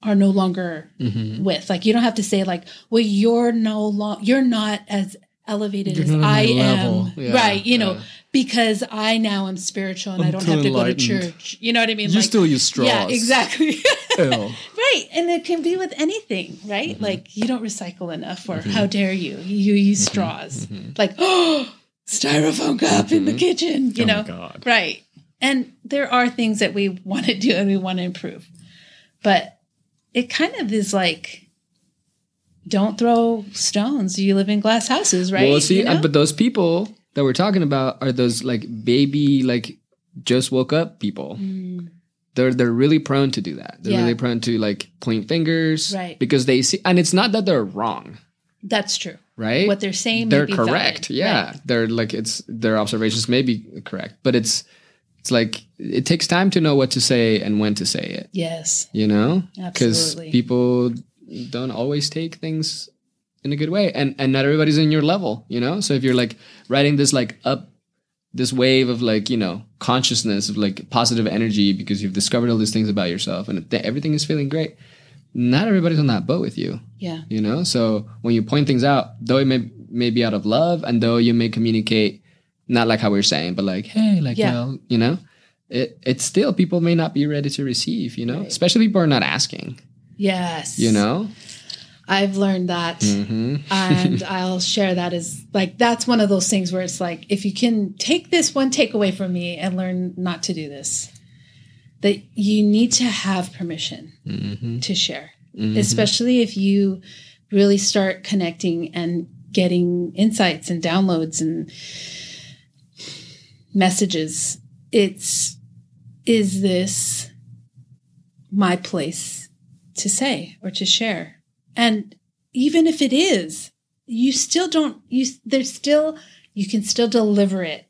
are no longer Mm-hmm. with. Like you don't have to say like, well, you're no long you're not as elevated as not I am. Yeah, right. You know, yeah. because I now am spiritual and I I'm don't have to go to church. You know what I mean? You still use straws. Yeah, exactly. Right. And it can be with anything, right? Like you don't recycle enough or Mm-hmm. how dare you? You use straws. Like, oh, styrofoam cup in the Mm-hmm. kitchen, you Oh know? God. Right. And there are things that we want to do and we want to improve. But it kind of is like don't throw stones. You live in glass houses, right? Well, see, You know? but those people that we're talking about are those like baby, like just woke up people. They're they're really prone to do that. They're Mm. Yeah. really prone to like point fingers, Right. Because they see, and it's not that they're wrong, that's true. right? What they're saying, they're be correct. valid. Yeah, Right. they're like it's their observations may be correct, but it's it's like it takes time to know what to say and when to say it. Yes. You know, because people don't always take things in a good way, and and not everybody's in your level. You know, so if you're like riding this like up this wave of like you know consciousness of like positive energy because you've discovered all these things about yourself and th- everything is feeling great not everybody's on that boat with you Yeah. you know so when you point things out though it may, may be out of love and though you may communicate not like how we are saying but like hey like Yeah. well you know it it's still people may not be ready to receive you know Right. especially people are not asking Yes. you know I've learned that. hmm and I'll share that as like that's one of those things where it's like if you can take this one takeaway from me and learn not to do this, that you need to have permission hmm to share, Mhm. especially if you really start connecting and getting insights and downloads and messages. It's is this my place to say or to share? And even if it is, you still don't you there's still you can still deliver it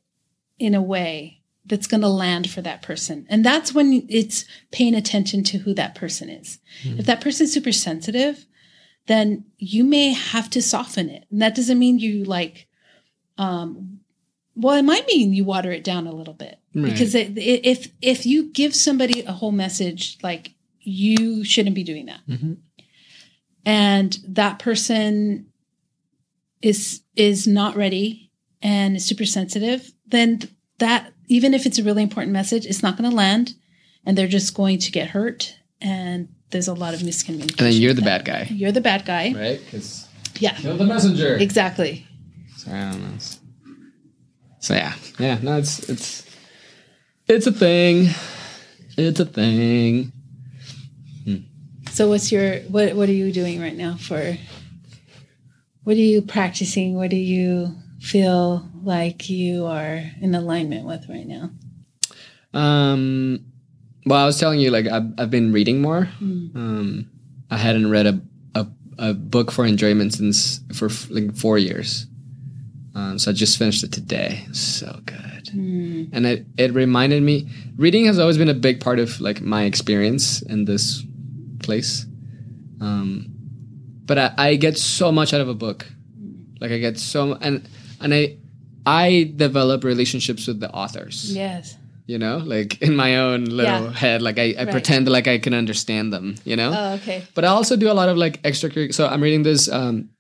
in a way that's going to land for that person. And that's when it's paying attention to who that person is. If that person's super sensitive, then you may have to soften it. And that doesn't mean you like um well, it might mean you water it down a little bit Right. because it, it, if if you give somebody a whole message like you shouldn't be doing that Mhm. and that person is is not ready and is super sensitive then that even if it's a really important message it's not going to land and they're just going to get hurt and there's a lot of miscommunication and then you're the bad guy you're the bad guy right because yeah you're the messenger exactly So I don't know. So yeah, yeah. No, it's it's it's a thing. It's a thing. So what's your what what are you doing right now for what are you practicing what do you feel like you are in alignment with right now Um. Well, I was telling you, like I've I've been reading more. Mm. Um, I hadn't read a a, a book for enjoyment since for f- like four years. Um, so I just finished it today. So good. Mm. and it, it reminded me reading has always been a big part of like my experience in this place um but I, I get so much out of a book like i get so and and i i develop relationships with the authors yes you know like in my own little Yeah. head like i, I Right. pretend like i can understand them you know oh okay but I also do a lot of like extracurricular. So I'm reading this. Um,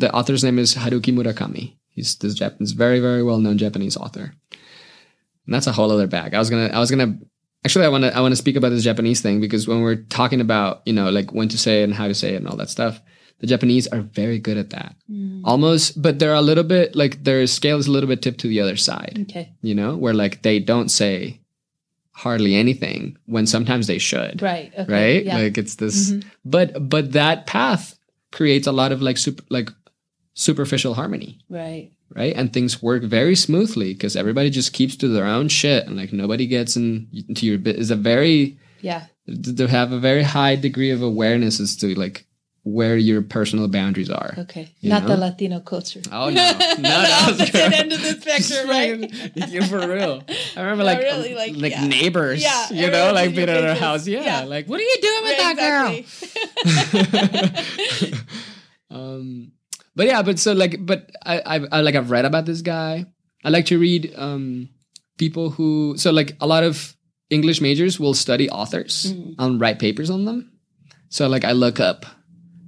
the author's name is Haruki Murakami. He's this Japanese, very very well known Japanese author. And that's a whole other bag. I was gonna, I was gonna. Actually, I want to, I want to speak about this Japanese thing because when we're talking about, you know, like when to say it and how to say it and all that stuff, the Japanese are very good at that. Mm. Almost, but they're a little bit like their scale is a little bit tipped to the other side. Okay. You know, where like they don't say hardly anything when sometimes they should. Right okay right? yeah. Like it's this Mhm. but but that path creates a lot of like super like superficial harmony. Right right and things work very smoothly because everybody just keeps to their own shit and like nobody gets in, into your bit is a very yeah they have a very high degree of awareness as to like where your personal boundaries are okay You not the latino culture Oh no, no, the no, opposite end of the spectrum right yeah, for real. I remember No, like really, like, like, yeah. neighbors, Yeah, you know, like being at our house. Yeah, Yeah. like what are you doing with Yeah, that exactly. girl? um, but yeah, but so like, but I, I, I like I've read about this guy. I like to read um people who so like a lot of English majors will study authors Mm. and write papers on them. So like I look up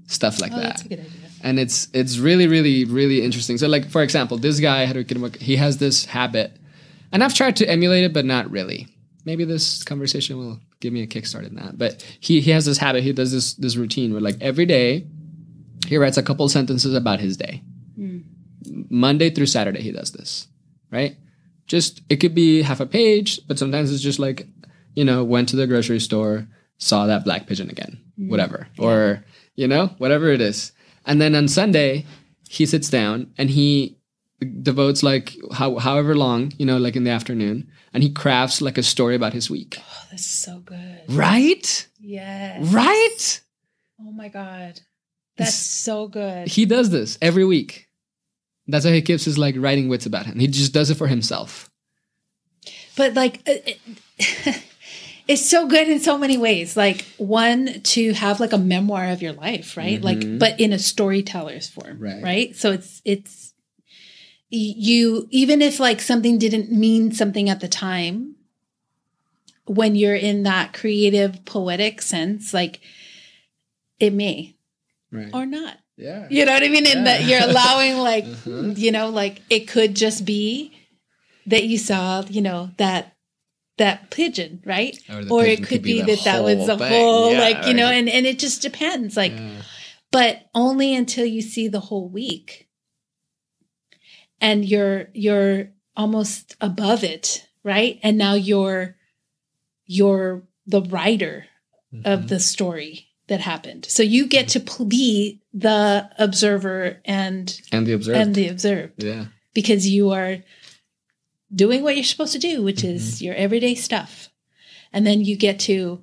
stuff like Oh, that that's a good idea. and it's it's really really really interesting so like for example this guy Haruki he has this habit and i've tried to emulate it but not really maybe this conversation will give me a kickstart in that but he he has this habit he does this this routine where like every day he writes a couple sentences about his day. Hmm. Monday through saturday he does this right? Just it could be half a page but sometimes it's just like you know went to the grocery store saw that black pigeon again hmm. whatever. Or you know whatever it is. And then on sunday he sits down and he devotes like how, however long you know like in the afternoon and he crafts like a story about his week. Oh, that's so good. right? Yes. right? Oh my god. That's so good. he does this every week that's how he keeps his like writing wits about him he just does it for himself But like uh, it, it's so good in so many ways. Like one to have like a memoir of your life, right? Like but in a storyteller's form, Right. right? So it's it's you even if like something didn't mean something at the time when you're in that creative poetic sense like it may right or not yeah You know what I mean? And that you're allowing like Uh-huh. you know, like it could just be that you saw, you know, that that pigeon, right? Or Or pigeon it could could be be that that was the whole, Yeah, like you know, and and it just depends, like, Yeah. but only until you see the whole week, and you're you're almost above it, right? And now you're you're the writer Mm-hmm. of the story that happened. So you get to pl- be the observer and and the observed and the observed yeah because you are doing what you're supposed to do, which is mm-hmm. your everyday stuff. And then you get to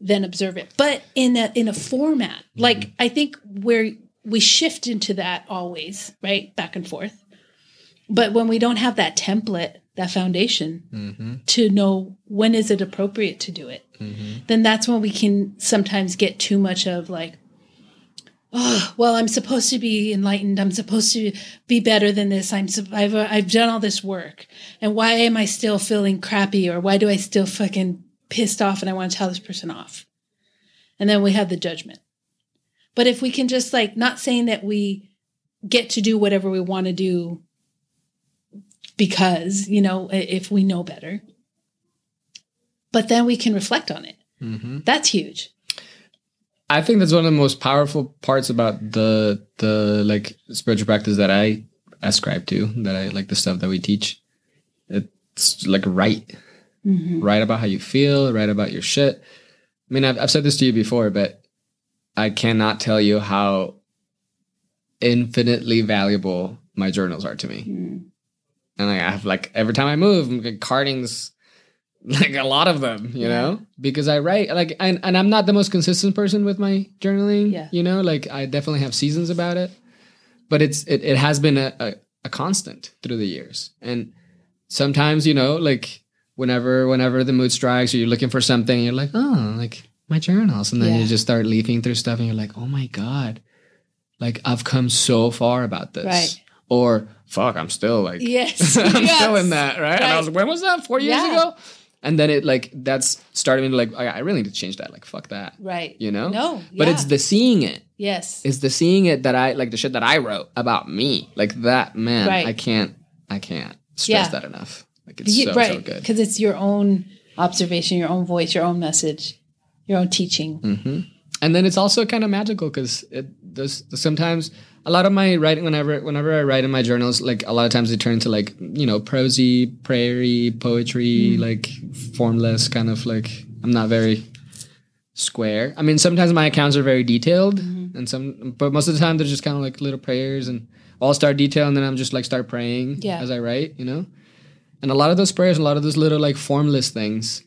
then observe it. But in a in a format. Mm-hmm. Like I think where we shift into that always, right? Back and forth. But when we don't have that template, that foundation mm-hmm. to know when is it appropriate to do it, Mm-hmm. then that's when we can sometimes get too much of like, oh, well, I'm supposed to be enlightened. I'm supposed to be better than this. I'm I've uh, I've done all this work, and why am I still feeling crappy, or why do I still fucking pissed off, and I want to tell this person off, and then we have the judgment. But if we can just like not saying that we get to do whatever we want to do because you know if we know better but then we can reflect on it Mm-hmm. that's huge I think that's one of the most powerful parts about the the like spiritual practice that I ascribe to, that I like the stuff that we teach. It's like write. Write about how you feel, write about your shit. I mean, I've, I've said this to you before, but I cannot tell you how infinitely valuable my journals are to me. And like, I have like every time I move, I'm this like a lot of them, you know, because I write like, and, and I'm not the most consistent person with my journaling, Yeah. you know, like I definitely have seasons about it, but it's, it, it has been a, a, a constant through the years. And sometimes, you know, like whenever, whenever the mood strikes or you're looking for something, you're like, oh, like my journals. And then Yeah. you just start leafing through stuff and you're like, oh my God, like I've come so far about this. Right. Or fuck, I'm still like, yes I'm Yes. still in that, right? And I was like, when was that? Four years Yeah. ago? And then it like that's started me to like, I I really need to change that. Like, fuck that. right You know? no But it's the seeing it. yes It's the seeing it that I like the shit that I wrote about me. Like that, man. Right. I can't I can't stress Yeah. that enough. Like it's You- so, so good. because it's your own observation your own voice your own message your own teaching hmm And then it's also kind of magical because sometimes a lot of my writing whenever whenever I write in my journals, like a lot of times they turn into like you know prosy, prairie poetry, like formless kind of like I'm not very square. I mean, sometimes my accounts are very detailed, and some, but most of the time they're just kind of like little prayers, and I'll start detail, and then I'm just like start praying Yeah. as I write, you know. And a lot of those prayers, a lot of those little like formless things,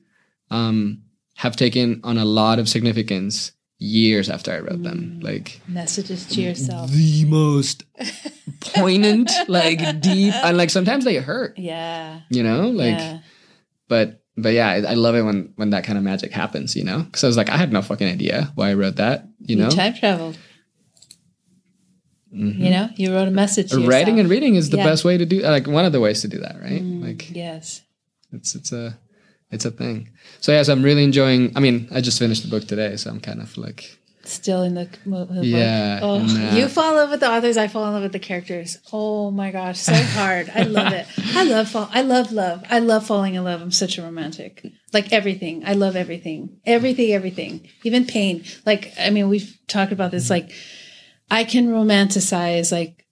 um, have taken on a lot of significance years after I wrote them. Like messages to yourself the most poignant, like deep, and like sometimes they hurt, yeah you know, like. yeah But but yeah, I, I love it when when that kind of magic happens, you know. Because I was like, I had no fucking idea why I wrote that, you know. time traveled Mhm. you know you wrote a message to Writing and reading is the Yeah. best way to do, like one of the ways to do that, right? Like yes it's it's a it's a thing. So yes, I'm really enjoying. I mean, I just finished the book today, so I'm kind of like Still in the, mo- the book. Yeah, Oh, and, uh, you fall in love with the authors. I fall in love with the characters. Oh my gosh, so hard. I love it. I love fall. I love love. I love falling in love. I'm such a romantic. Like everything. I love everything. Everything. Everything. Even pain. Like I mean, we've talked about this. Like I can romanticize like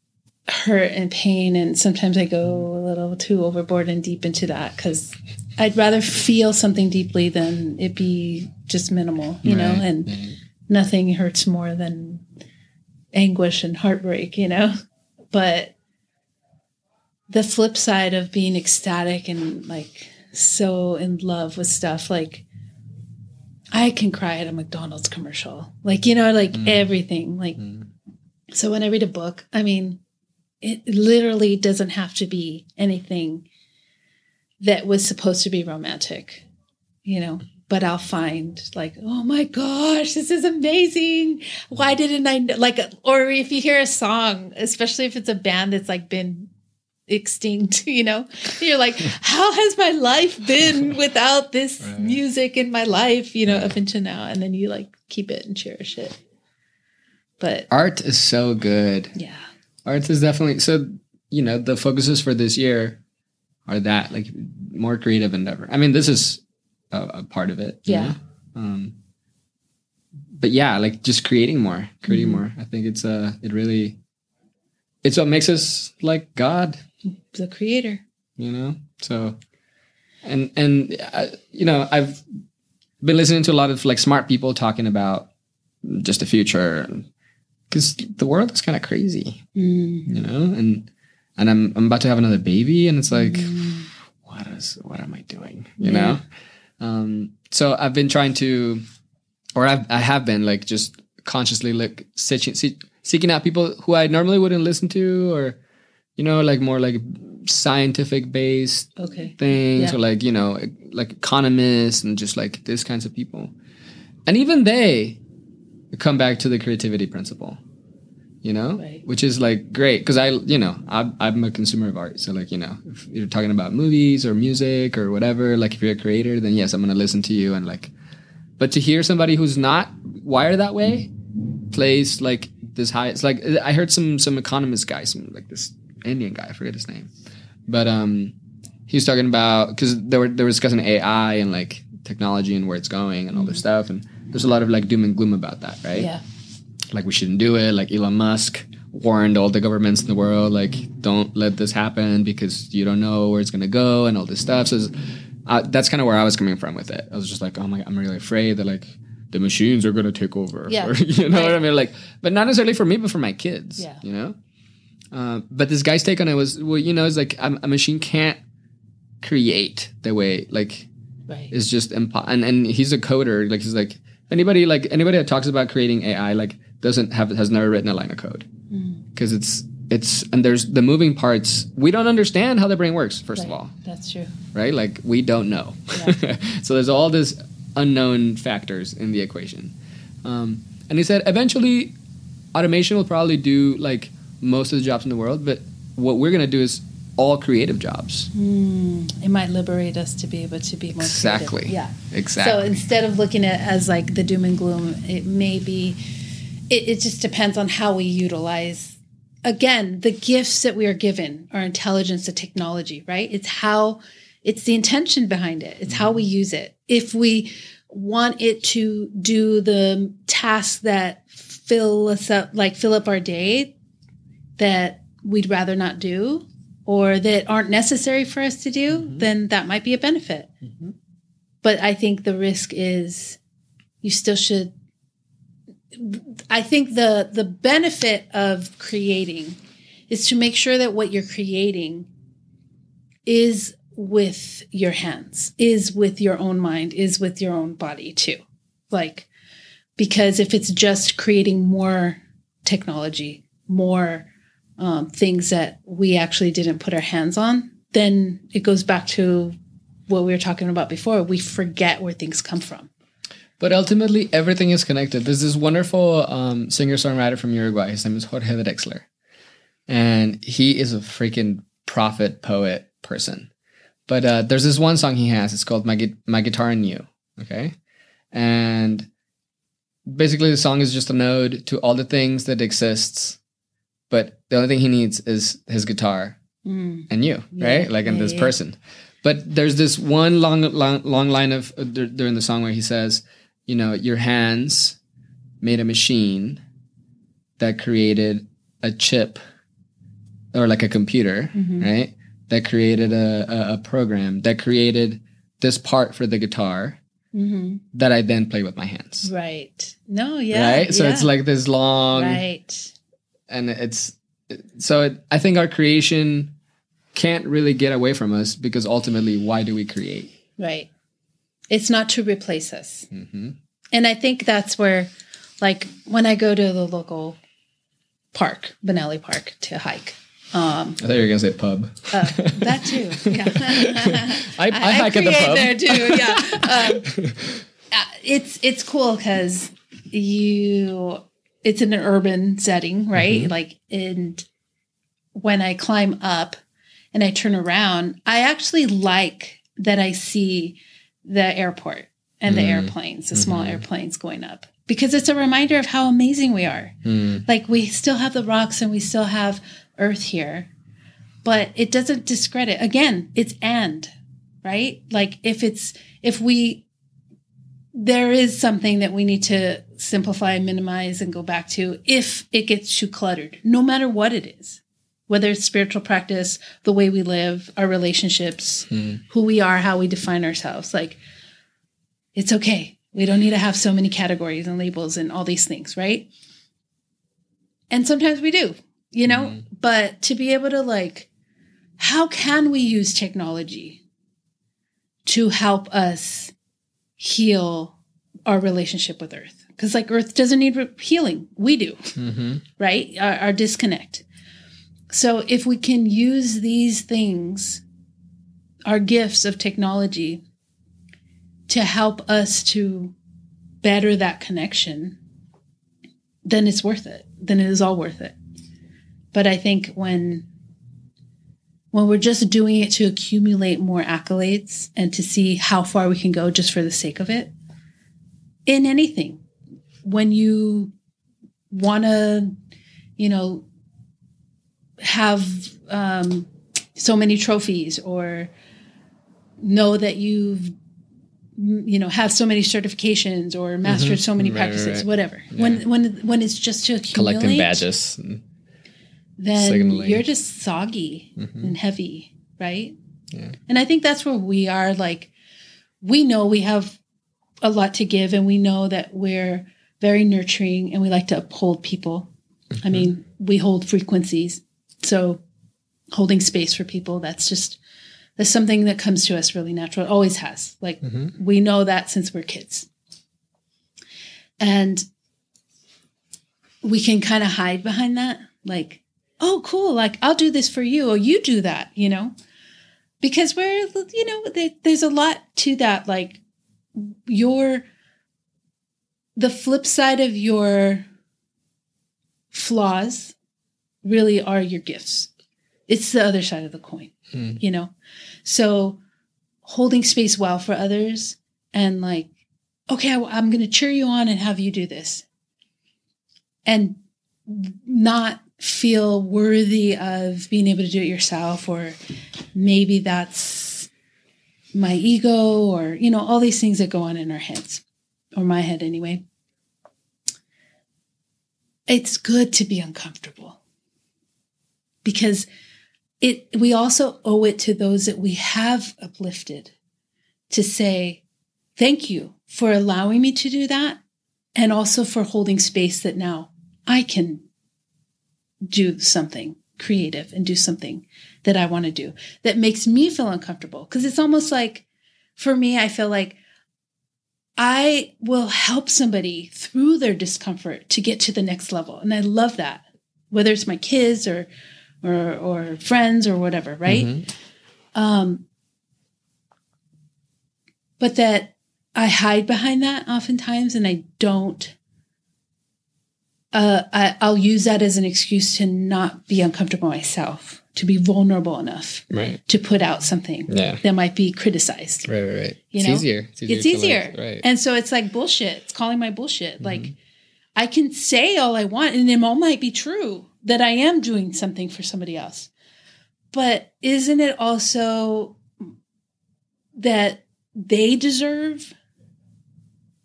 hurt and pain, and sometimes I go a little too overboard and deep into that because I'd rather feel something deeply than it be just minimal. You know, Right, and right. nothing hurts more than anguish and heartbreak, you know? But the flip side of being ecstatic and like so in love with stuff, like I can cry at a McDonald's commercial. Like, you know, like everything. Like, Mm. so when I read a book, I mean, it literally doesn't have to be anything that was supposed to be romantic, you know. But I'll find like, oh my gosh, this is amazing. Why didn't I know? Like, or if you hear a song, especially if it's a band that's like been extinct, you know, you're like, how has my life been without this Right. music in my life, you know, up until now? And then you like keep it and cherish it. But Art is so good. yeah. Art is definitely so. You know, the focuses for this year are that like more creative endeavor. I mean, this is a, a part of it. Yeah. Um, but yeah, like just creating more, creating Mhm. more. I think it's uh, it really, it's what makes us like God. The creator. you know so and and uh, you know i've been listening to a lot of like smart people talking about just the future because the world is kind of crazy Mm. you know and and i'm i'm about to have another baby and it's like Mm. what is what am i doing you Yeah. know um so i've been trying to or I've, i have been like just consciously like searching, see, seeking out people who i normally wouldn't listen to or you know like more like scientific based Okay. things Yeah. or like you know like economists and just like these kinds of people and even they come back to the creativity principle you know Right. which is like great because i you know I'm, I'm a consumer of art so like you know if you're talking about movies or music or whatever like if you're a creator then yes i'm gonna listen to you and like but to hear somebody who's not wired that way plays like this high it's like i heard some some economist guy some like this indian guy i forget his name but um he was talking about because they were they were discussing ai and like technology and where it's going and all this stuff and there's a lot of like doom and gloom about that right Yeah. Like we shouldn't do it. Like elon musk warned all the governments in the world like don't let this happen because you don't know where it's going to go and all this stuff. So uh, that's kind of where i was coming from with it. I was just like oh my i'm really afraid that like the machines are going to take over. Yeah. Or, you know what i mean? Like but not necessarily for me but for my kids Yeah. you know? Uh, but this guy's take on it was well you know it's like a, a machine can't create the way like Right. is just impo- and and he's a coder. Like he's like anybody like anybody that talks about creating ai like doesn't have has never written a line of code. Mm. because it's it's and there's the moving parts. We don't understand how the brain works first of all. That's true. right? Like we don't know. So there's all this unknown factors in the equation. Um, and he said eventually automation will probably do like most of the jobs in the world but what we're going to do is all creative jobs. Mm. It might liberate us to be able to be more creative. exactly. Yeah. exactly. So instead of looking at it as like the doom and gloom, it may be, it, it just depends on how we utilize, again, the gifts that we are given, our intelligence, the technology, right? It's how, it's the intention behind it, it's how we mm-hmm. use it. If we want it to do the tasks that fill us up, like fill up our day, that we'd rather not do, or that aren't necessary for us to do, mm-hmm. then that might be a benefit mm-hmm. but I think the risk is you still should. I think the the benefit of creating is to make sure that what you're creating is with your hands, is with your own mind, is with your own body too. Like, because if it's just creating more technology, more um, things that we actually didn't put our hands on, then it goes back to what we were talking about before. We forget where things come from. But ultimately, everything is connected. There's this wonderful um, singer songwriter from Uruguay. His name is Jorge Drexler. And he is a freaking prophet, poet person. But uh, there's this one song he has. It's called My, Gu- My Guitar and You. Okay. And basically the song is just a node to all the things that exists, but the only thing he needs is his guitar Mm. and you, Yeah, right? Like and yeah, this yeah. person. But there's this one long, long, long line of uh, during the song where he says, you know, your hands made a machine that created a chip or like a computer, Mhm. right? That created a, a, a program that created this part for the guitar hmm that I then play with my hands. Right. No, yeah. right? So yeah. it's like this long right. and it's so it, I think our creation can't really get away from us because ultimately, why do we create? Right. It's not to replace us. Mm-hmm. And I think that's where, like, when I go to the local park, Benelli Park, to hike, um, I thought you were gonna say pub. uh, that too. Yeah. I, I, hike at the pub. there too. Yeah. Um, uh, it's it's cool because you it's in an urban setting, right? Mhm. Like, and when I climb up and I turn around, I actually like that I see the airport and the Mm. airplanes, the small Mhm. airplanes going up, because it's a reminder of how amazing we are. Mm, like we still have the rocks and we still have earth here but it doesn't discredit again it's and right? Like if it's if we there is something that we need to simplify and minimize and go back to if it gets too cluttered no matter what it is whether it's spiritual practice the way we live our relationships mm, who we are how we define ourselves like it's okay we don't need to have so many categories and labels and all these things right and sometimes we do you know Mhm. but to be able to like how can we use technology to help us heal our relationship with earth because like earth doesn't need re- healing we do mhm. right? Our, our disconnect. So if we can use these things, our gifts of technology, to help us to better that connection, then it's worth it. Then it is all worth it. But I think when when we're just doing it to accumulate more accolades and to see how far we can go just for the sake of it, in anything, when you want to, you know, have um, so many trophies or know that you've you know have so many certifications or mastered Mhm. so many practices right, right. whatever Yeah. when when when it's just to accumulate Collecting badges. then signaling. you're just soggy Mhm. and heavy right Yeah. and i think that's where we are like we know we have a lot to give and we know that we're very nurturing and we like to uphold people i mean we hold frequencies so holding space for people that's just that's something that comes to us really natural. It always has. Like Mhm. we know that since we're kids. And we can kind of hide behind that. Like oh cool. Like i'll do this for you or you do that you know? Because we're you know there, there's a lot to that. Like your the flip side of your flaws really are your gifts. It's the other side of the coin Mm. you know? So holding space well for others and like okay I, i'm going to cheer you on and have you do this. And not feel worthy of being able to do it yourself or maybe that's my ego or you know all these things that go on in our heads or my head anyway. It's good to be uncomfortable because it we also owe it to those that we have uplifted to say thank you for allowing me to do that and also for holding space that now I can do something creative and do something that I want to do that makes me feel uncomfortable. Because it's almost like for me I feel like I will help somebody through their discomfort to get to the next level and I love that. Whether it's my kids or or or friends or whatever right Mhm. um but that i hide behind that oftentimes and i don't uh I, i'll use that as an excuse to not be uncomfortable myself to be vulnerable enough Right. to put out something Yeah. that might be criticized. Right. Right. Right. You it's know? easier. It's easier. It's easier. like- right. And so it's like bullshit. It's calling my bullshit. Mm-hmm. Like I can say all I want and it all might be true that I am doing something for somebody else. But isn't it also that they deserve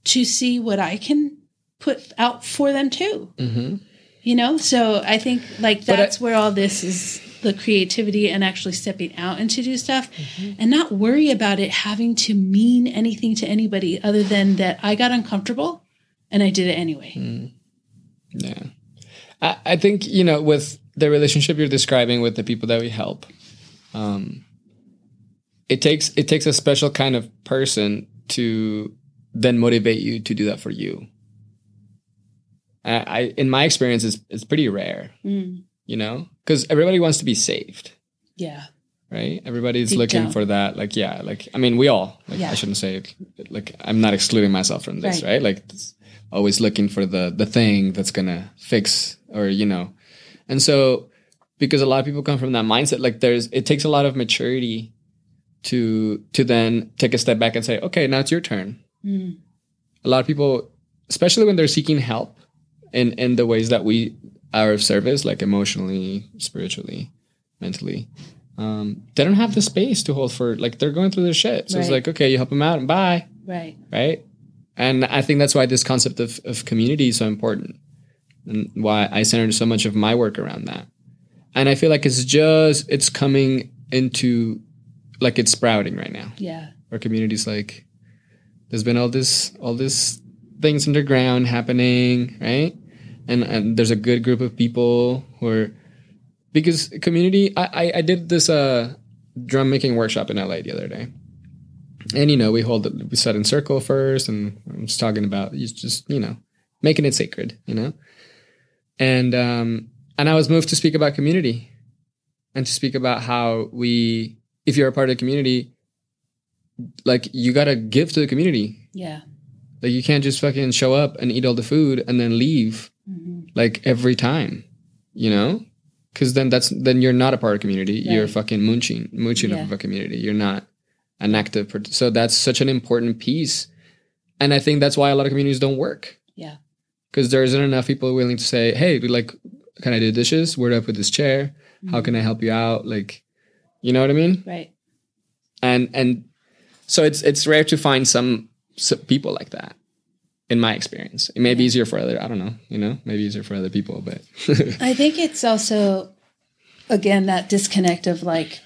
to see what I can put out for them too? hmm You know? So I think like But I- that's where all this is the creativity and actually stepping out and to do stuff Mm-hmm. and not worry about it having to mean anything to anybody other than that I got uncomfortable and I did it anyway. Mm. Yeah. I, I think, you know, with the relationship you're describing with the people that we help, um, it takes it takes a special kind of person to then motivate you to do that for you. I, I in my experience it's it's pretty rare, Mm. you know? Because everybody wants to be saved. Yeah. right? Everybody's Deep looking down. for that. Like, yeah, like I mean, we all. Like, Yeah. I shouldn't say it. Like, I'm not excluding myself from this, Right. right? Like, always looking for the the thing that's gonna fix, or you know, and so because a lot of people come from that mindset, like there's it takes a lot of maturity to to then take a step back and say, okay, now it's your turn. Mm. A lot of people, especially when they're seeking help in in the ways that we are of service, like emotionally, spiritually, mentally, um, they don't have the space to hold for like they're going through their shit. So it's like, okay, you help them out and bye, Right. right? And I think that's why this concept of, of community is so important, and why I centered so much of my work around that. And I feel like it's just it's coming into like it's sprouting right now. Yeah. Our community's like there's been all this all this things underground happening, right? And and there's a good group of people who are because community I, I, I did this uh drum making workshop in LA the other day. And you know, we hold it we sat in circle first and I was talking about just, you know, making it sacred, you know? And um and I was moved to speak about community and to speak about how we if you're a part of the community, like you gotta give to the community. Yeah. Like you can't just fucking show up and eat all the food and then leave hmm like every time, you know? Because then that's then you're not a part of community. You're fucking mooching, mooching Yeah. of a community. You're not an active. So that's such an important piece, and I think that's why a lot of communities don't work. Yeah. Because there isn't enough people willing to say, "Hey, like, can I do dishes? Where do I put this chair? How can I help you out?" Like, you know what I mean? Right. and and so it's it's rare to find some, s people like that in my experience it may be easier for other i don't know you know maybe easier for other people but I think it's also, again, that disconnect of like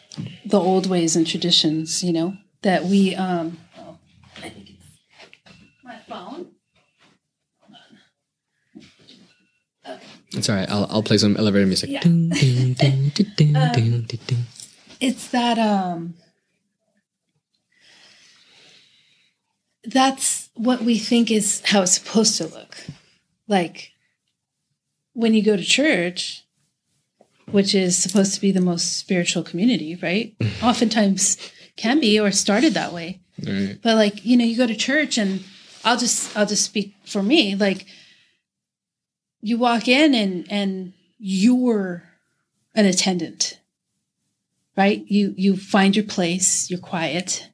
the old ways and traditions, you know, that we, um, oh, I think it's my phone. It's all right i'll, I'll play some elevator music Yeah. It's that, um, that's what we think is how it's supposed to look. Like when you go to church, which is supposed to be the most spiritual community, right? Oftentimes can be or started that way. Right. But like, you know, you go to church and I'll just I'll just speak for me. Like you walk in and and you're an attendant. Right? You you find your place, you're quiet,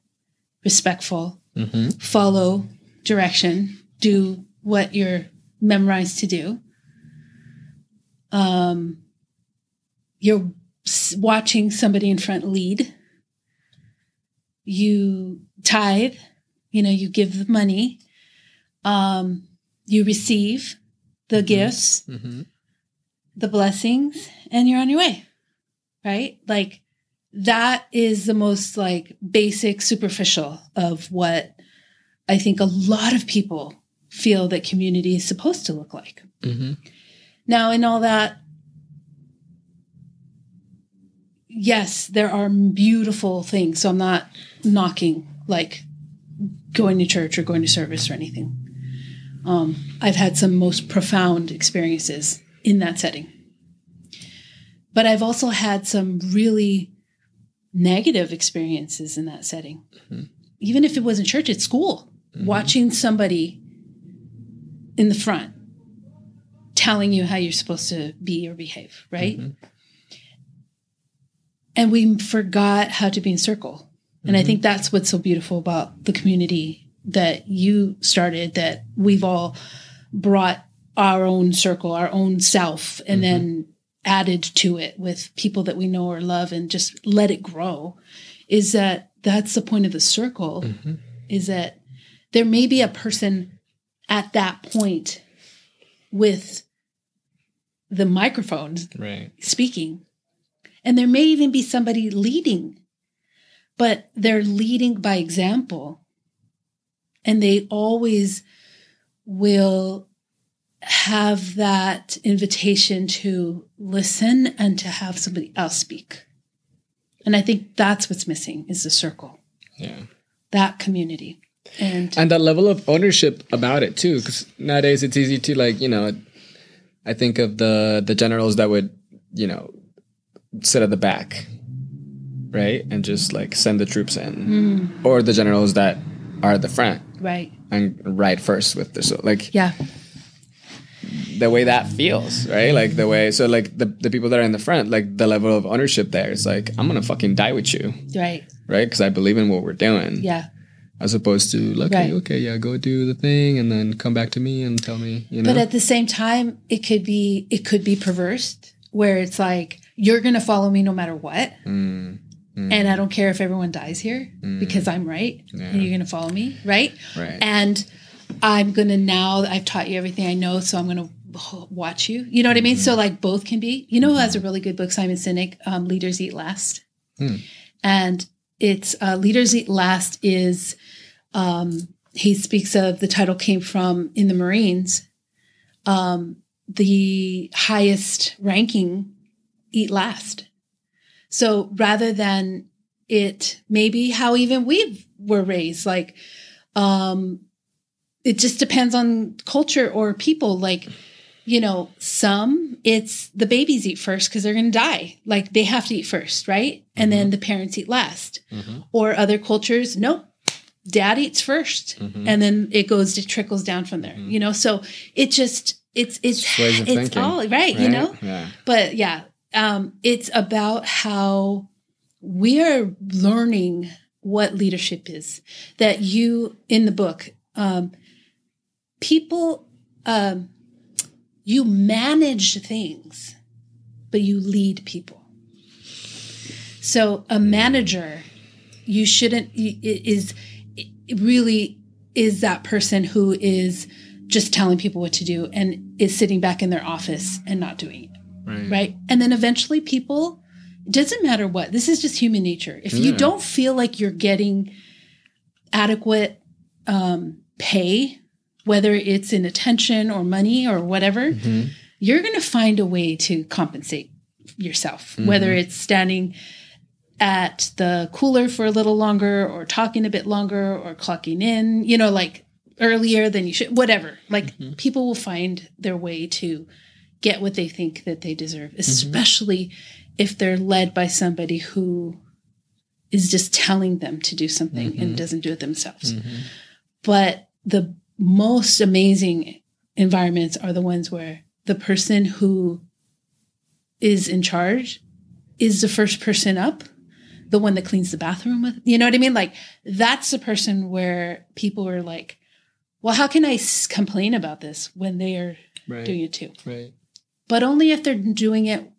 respectful, hmm follow direction, do what you're memorized to do. Um, you're watching somebody in front lead. You tithe, you know, you give the money. Um, you receive the gifts, hmm the blessings, and you're on your way. Right? Like that is the most like basic superficial of what I think a lot of people feel that community is supposed to look like. hmm Now, in all that, yes, there are beautiful things. So I'm not knocking like going to church or going to service or anything. Um, I've had some most profound experiences in that setting. But I've also had some really negative experiences in that setting. Mm-hmm. Even if it wasn't church, it's school. Mm-hmm. Watching somebody in the front telling you how you're supposed to be or behave, right? Mm-hmm. and we forgot how to be in circle. And I think that's what's so beautiful about the community that you started, that we've all brought our own circle, our own self, and mm-hmm. then added to it with people that we know or love and just let it grow. Is that that's the point of the circle? Mm-hmm. Is that there may be a person at that point with the microphone Right. speaking. And there may even be somebody leading, but they're leading by example. And they always will have that invitation to listen and to have somebody else speak. And I think that's what's missing is the circle, Yeah. that community. And and that level of ownership about it too because nowadays it's easy to like you know i think of the the generals that would you know sit at the back right and just like send the troops in mm. or the generals that are at the front right. and ride first with the so like Yeah. the way that feels right like the way so like the, the people that are in the front like the level of ownership there is like i'm gonna fucking die with you Right. right because i believe in what we're doing Yeah. as opposed to okay, Right. okay, yeah, go do the thing and then come back to me and tell me, you know. But at the same time, it could be it could be perverse where it's like you're to follow me no matter what. Mm, And I don't care if everyone dies here because I'm right and you're going to follow me, right? right. And I'm going to now I've taught you everything I know, so I'm going to watch you. You know what I mean? So like both can be. You know who has a really good book Simon Sinek, um, Leaders Eat Last. Hmm. And it's uh, Leaders Eat Last is um, he speaks of the title came from in the Marines. Um, the highest ranking eat last. So rather than it, maybe how even we were raised, like, um, it just depends on culture or people. Like, you know, some it's the babies eat first because they're going to die. Like they have to eat first, right? And then the parents eat last. Mhm. Or other cultures, nope, dad eats 1st Mhm. and then it goes it trickles down from there. You know, so it just it's it's it's all right, you know. Yeah. But yeah, um, it's about how we are learning what leadership is. That you in the book, um, people, um, you manage things, but you lead people. So a manager, you shouldn't is really is that person who is just telling people what to do and is sitting back in their office and not doing Right. right? And then eventually people, it doesn't matter what, this is just human nature. If you don't feel like you're getting adequate um, pay, whether it's in attention or money or whatever, Mhm. you're going to find a way to compensate yourself, whether it's standing at the cooler for a little longer or talking a bit longer or clocking in, you know, like earlier than you should, whatever. Like people will find their way to get what they think that they deserve, mm-hmm. especially if they're led by somebody who is just telling them to do something and mm-hmm. doesn't do it themselves. Mm-hmm. But the most amazing environments are the ones where the person who is in charge is the first person up, the one that cleans the bathroom with, you know what I mean? Like that's the person where people are like, well, how can I s- complain about this when they are Right. doing it too? Right. But only if they're doing it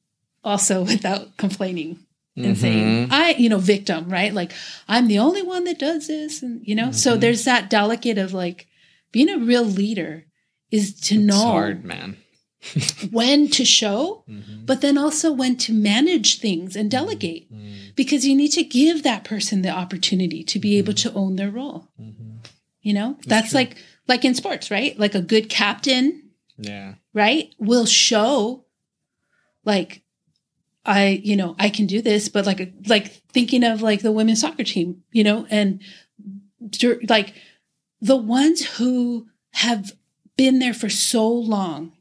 also without complaining and saying, Mhm. I, you know, victim, right? Like, I'm the only one that does this. And, you know, so Mhm. there's that delicate of like being a real leader is to It's know hard, man. when to show, Mhm. but then also when to manage things and delegate Mm, because you need to give that person the opportunity to be able to own their role. You know, that's, true. like, like in sports, right? Like a good captain Yeah. right will show like i you know i can do this but like like thinking of like the women's soccer team you know and like the ones who have been there for so long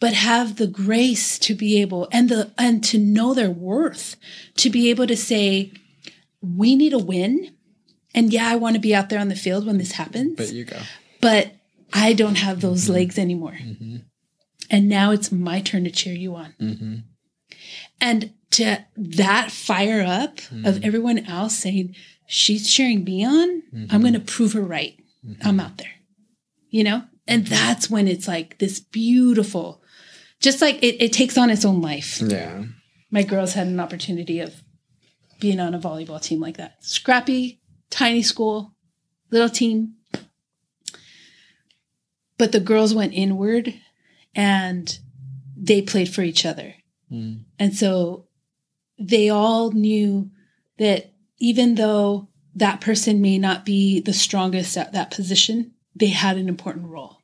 but have the grace to be able and the and to know their worth to be able to say we need a win and yeah i want to be out there on the field when this happens But you go. but I don't have those mm-hmm. legs anymore. Mhm. And now it's my turn to cheer you on. Mhm. and to that fire up of mm-hmm. everyone else saying she's cheering me on i'm mm-hmm. going to prove her right i'm out there you know and that's when it's like this beautiful just like it, it takes on its own life Yeah. my girls had an opportunity of being on a volleyball team like that. Scrappy, tiny school, little team. But the girls went inward and they played for each other. Mm. And so they all knew that even though that person may not be the strongest at that position, they had an important role.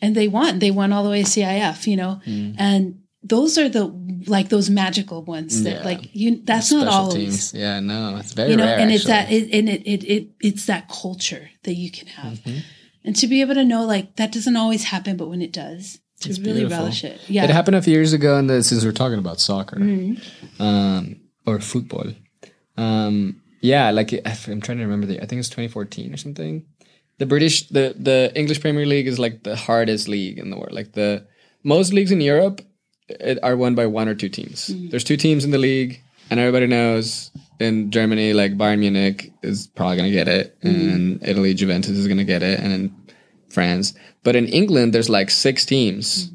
And they won. They won all the way to CIF, you know? Mm. And those are the like those magical ones that Yeah. like you that's not Special always teams. Yeah, no, it's very you know rare. and it's that it, and it, it it it's that culture that you can have Mhm. And to be able to know like that doesn't always happen but when it does to It's really beautiful. relish it yeah It happened a few years ago, and since we're talking about soccer Mhm. um, or football, um, yeah, like I'm trying to remember the. I think it's 2014 or something. The British, the the English Premier League is like the hardest league in the world. Like the most leagues in Europe are won by one or two teams. There's two teams in the league, and everybody knows in Germany, like Bayern Munich is probably gonna get it, and Italy, Juventus is gonna get it, and in France. But in England, there's like six teams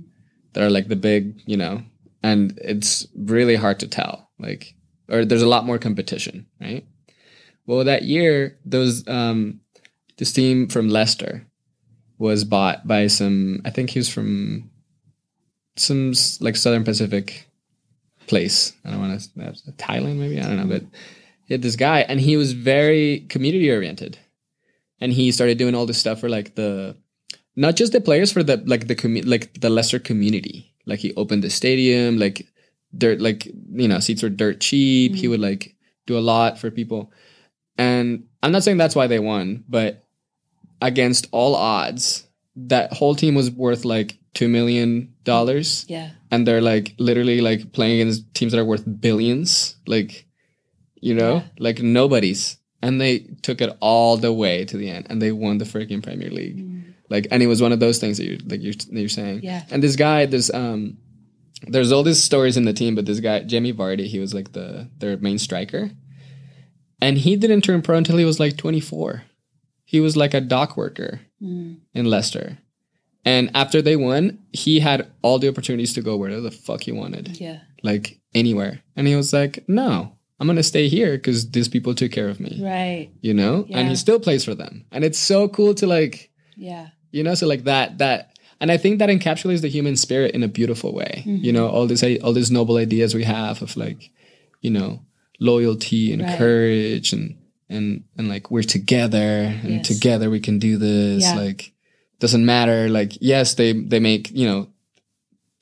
that are like the big, you know, and it's really hard to tell. Like, or there's a lot more competition, right? Well, that year, those um, this team from Leicester was bought by some. I think he was from some like Southern Pacific place. I don't want to Thailand, maybe I don't know, but he had this guy, and he was very community oriented, and he started doing all this stuff for like the not just the players for the like the commu- like the lesser community. Like he opened the stadium, like dirt, like you know seats were dirt cheap. He mm-hmm. would like do a lot for people, and I'm not saying that's why they won, but against all odds, that whole team was worth like two million dollars, yeah and they're like literally like playing against teams that are worth billions, like you know, Yeah. like nobody's. And they took it all the way to the end, and they won the freaking Premier League. Like, and it was one of those things that you like you're you're saying. Yeah. And this guy, this um, there's all these stories in the team, but this guy, Jamie Vardy, he was like the their main striker, and he didn't turn pro until he was like 24. He was like a dock worker Mm. in Leicester, and after they won, he had all the opportunities to go wherever the fuck he wanted, yeah like anywhere, and he was like, no. I'm gonna stay here because these people took care of me, right you know. Yeah. And he still plays for them, and it's so cool to like yeah you know so like that that and i think that encapsulates the human spirit in a beautiful way Mm-hmm. you know all these all these noble ideas we have of like you know loyalty and Right. courage and and and like we're together and Yes. together we can do this Yeah. like doesn't matter like yes they they make you know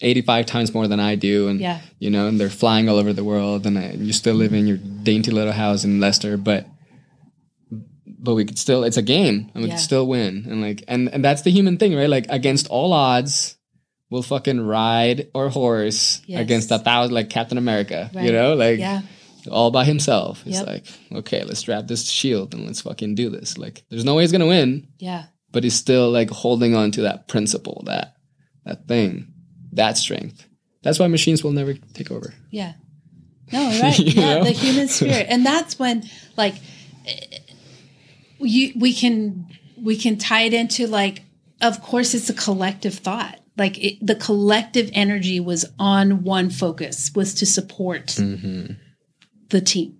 85 times more than i do and yeah you know, and they're flying all over the world, and uh, you still live in your dainty little house in Leicester, but but we could still it's a game, and we Yeah. could still win, and like and and that's the human thing, right? Like against all odds, we'll fucking ride or horse Yes. against a thousand, like Captain America, you know, like yeah all by himself. It's Yep. like okay, let's grab this shield and let's fucking do this. Like there's no way he's gonna win, yeah but he's still like holding on to that principle, that that thing, that strength. That's why machines will never take over. Yeah. No, right. Yeah, know? the human spirit. And that's when like you we can we can tie it into like of course it's a collective thought. Like it, the collective energy was on one focus was to support Mm-hmm. the team.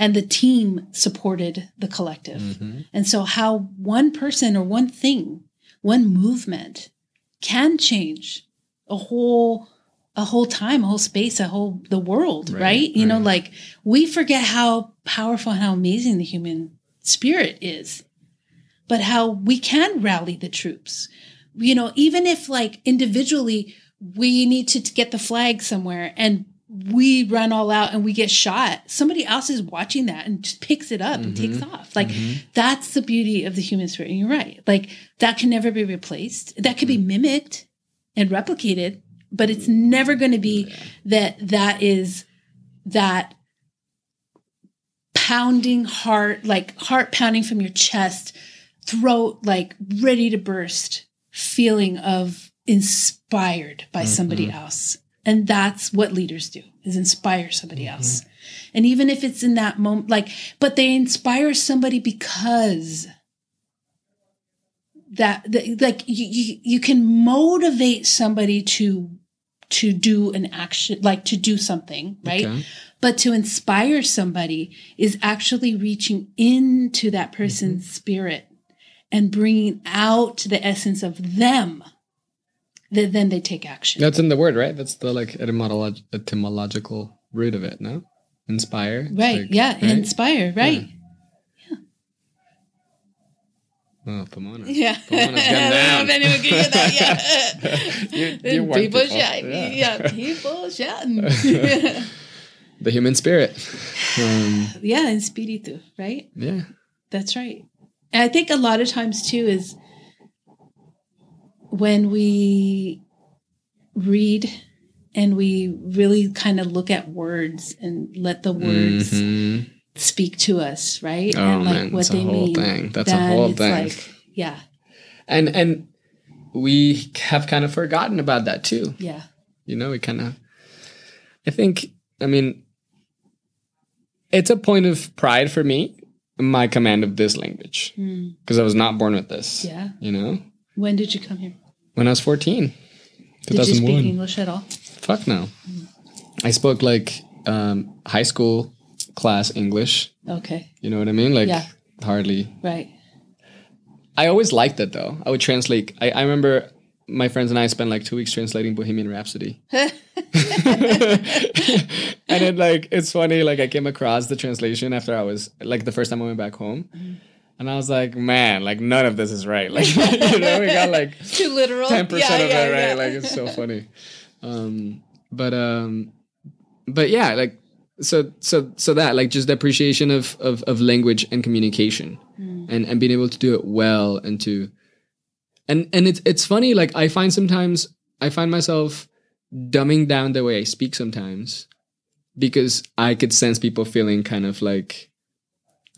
And the team supported the collective. Mm-hmm. And so, how one person or one thing, one movement can change a whole a whole time, a whole space, a whole the world, right? Right, You know, like we forget how powerful and how amazing the human spirit is, but how we can rally the troops. You know, even if like individually we need to get the flag somewhere and we run all out and we get shot, somebody else is watching that and just picks it up and mm-hmm. takes off. Like mm-hmm. that's the beauty of the human spirit. And you're right. Like that can never be replaced. That could be mm-hmm. mimicked and replicated, but it's never going to be that that is that pounding heart, like heart pounding from your chest, throat like ready to burst feeling of inspired by somebody else. And that's what leaders do is inspire somebody mm-hmm. else. And even if it's in that moment, like, but they inspire somebody because that, that like you, you, you can motivate somebody to, to do an action, like to do something, right? Okay. But to inspire somebody is actually reaching into that person's mm-hmm. spirit and bringing out the essence of them. That then they take action. That's in the word, right? That's the like etymolog- etymological root of it, no? Inspire. Right. like- yeah. right? Inspire. Right. Yeah. Oh, Pomona. Yeah. Pomona's getting down. If anyone can hear that, yeah. You- you people, shouting. yeah. Yeah. People shouting. The human spirit. Um, yeah. And spiritu. Right. yeah. That's right. And I think a lot of times too is when we read and we really kind of look at words and let the words Mhm. speak to us, right? Oh, and like man, what a they whole mean. thing. That's a whole thing. Like, yeah, And and we have kind of forgotten about that too. yeah, You know, we kind of. I think. I mean, it's a point of pride for me, my command of this language, Hmm. because I was not born with this. yeah. You know, When did you come here? When I was fourteen. Did you speak English at all? Fuck no. I spoke like um, high school class English. Okay, You know what I mean? Like Yeah. hardly. right. I always liked it though. I would translate. I, I remember my friends and I spent like two weeks translating Bohemian Rhapsody. and it like it's funny. Like I came across the translation after I was like the first time I went back home, and I was like, man, like none of this is right. Like you know, we got like Too literal. ten percent Yeah, of yeah, it right. yeah. Like it's so funny. Um, but um, but yeah, like so so so that like just the appreciation of of of language and communication, and and being able to do it well and to, and and it's it's funny. Like I find sometimes I find myself dumbing down the way I speak sometimes because I could sense people feeling kind of like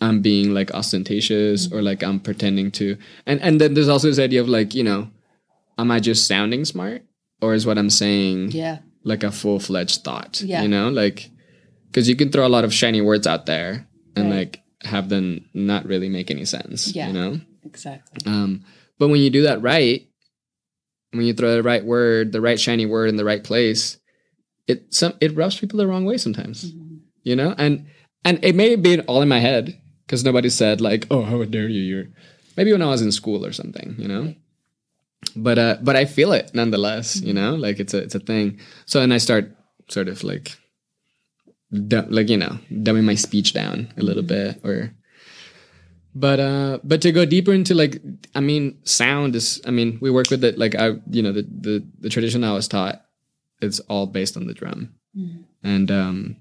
I'm being like ostentatious or like I'm pretending to and and then there's also this idea of like you know am I just sounding smart or is what I'm saying yeah, like a full fledged thought Yeah. you know like because you can throw a lot of shiny words out there and Right. like have them not really make any sense Yeah. you know exactly. um, but when you do that right, when you throw the right word, the right shiny word in the right place, it some it rubs people the wrong way sometimes. Mhm. You know, and and it may be all in my head because nobody said like, "Oh, how dare you!" You're maybe when I was in school or something. You know, but uh, but I feel it nonetheless. You know, like it's a it's a thing. So then I start sort of like, du- like you know, dumbing my speech down a little bit or but uh but to go deeper into like i mean sound is i mean we work with it like i you know the the, the tradition i was taught it's all based on the drum Mhm. and um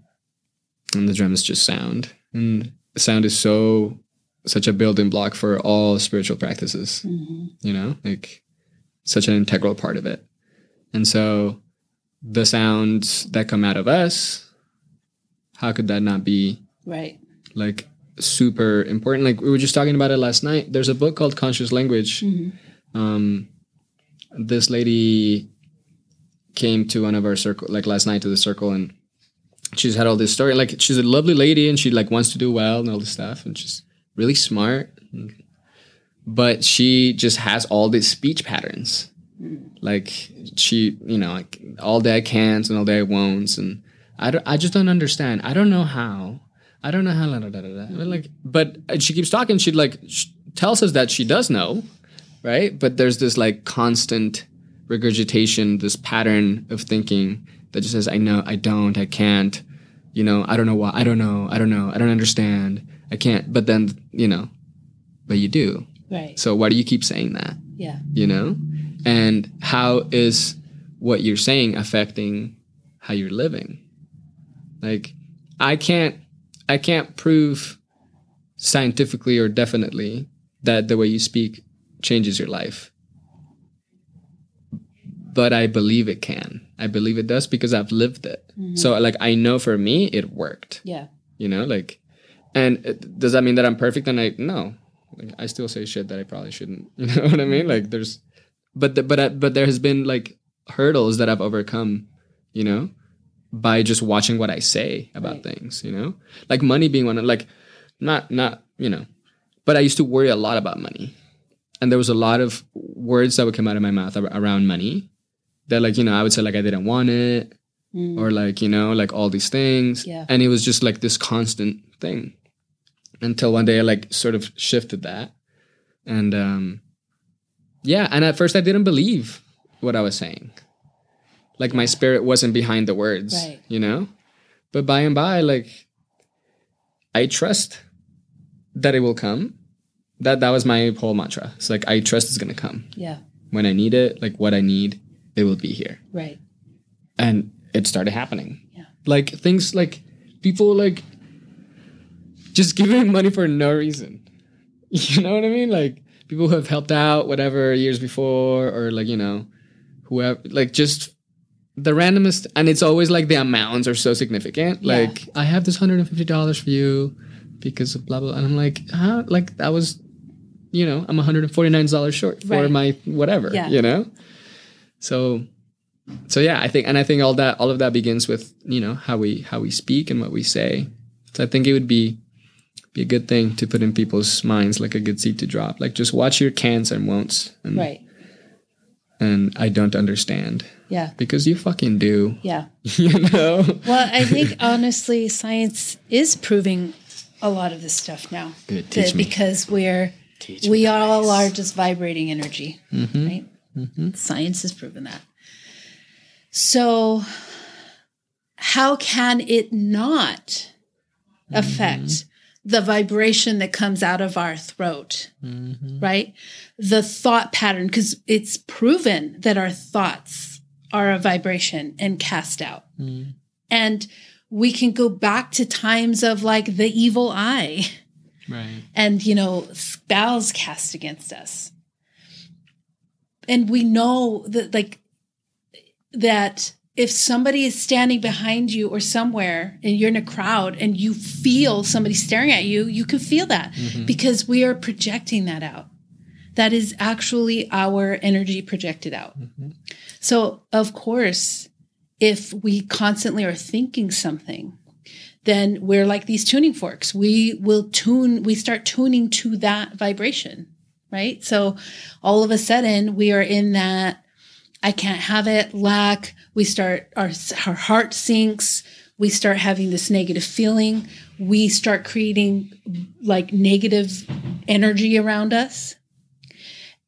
and the drum is just sound and sound is so such a building block for all spiritual practices Mhm. you know like such an integral part of it and so the sounds that come out of us how could that not be Right. like super important. Like we were just talking about it last night. There's a book called Conscious Language. Mhm. Um, this lady came to one of our circle, like last night to the circle, and she's had all this story. Like she's a lovely lady, and she like wants to do well and all this stuff, and she's really smart. But she just has all these speech patterns. Like she, you know, like all day I can't and all day I won't, and I don't, I just don't understand. I don't know how. I don't know how. Da, da, da, da. Like, but uh, she keeps talking. She like sh- tells us that she does know, right? But there's this like constant regurgitation, this pattern of thinking that just says, "I know, I don't, I can't." You know, I don't know why. I don't know. I don't know. I don't understand. I can't. But then, you know, but you do. Right. So why do you keep saying that? Yeah. you know and how is what you're saying affecting how you're living like i can't i can't prove scientifically or definitely that the way you speak changes your life but i believe it can i believe it does because i've lived it mm-hmm. so like i know for me it worked Yeah. you know like and it- does that mean that i'm perfect and i no like, i still say shit that i probably shouldn't you know what i mean like there's but the, but I, but there has been like hurdles that i've overcome you know, by just watching what I say about Right. things, you know? Like money being one of like not not, you know, but I used to worry a lot about money. And there was a lot of words that would come out of my mouth around money that like, you know, I would say like I didn't want it Mm. or like, you know, like all these things. Yeah. And it was just like this constant thing until one day I like sort of shifted that. And um yeah, and at first I didn't believe what I was saying. Like my spirit wasn't behind the words, Right. you know? But by and by like I trust that it will come. That that was my whole mantra. It's like I trust it's to come. Yeah. When I need it, like what I need, it will be here Right. and it started happening. Yeah. Like things like people like just giving money for no reason. You know what I mean? Like people who have helped out whatever years before or like, you know, whoever like just the randomest and it's always like the amounts are so significant. Yeah. Like I have this hundred and fifty dollars for you because of blah blah and I'm like, huh? Like that was you know, I'm $149 short for Right. my whatever. Yeah. You know? So so yeah, I think and I think all that all of that begins with, you know, how we how we speak and what we say. So I think it would be be a good thing to put in people's minds like a good seed to drop. Like just watch your cans and won'ts and Right. and I don't understand. Yeah. Because you fucking do. Yeah. you know? Well, I think honestly, science is proving a lot of this stuff now. Good. That- Teach me. Because we're Teach we all are just vibrating energy, Mhm. right? Mhm. Science has proven that. So, how can it not affect the vibration that comes out of our throat, Mhm. right? The thought pattern, because it's proven that our thoughts are a vibration and cast out. Mm. And we can go back to times of like the evil eye Right. and, you know, spells cast against us. And we know that, like, that if somebody is standing behind you or somewhere and you're in a crowd and you feel somebody staring at you, you can feel that mm-hmm. because we are projecting that out. That is actually our energy projected out. Mm-hmm. So, of course, if we constantly are thinking something, then we're like these tuning forks. We will tune, we start tuning to that vibration, right? So all of a sudden we are in that I can't have it lack. We start, our, our heart sinks. We start having this negative feeling. We start creating like negative energy around us.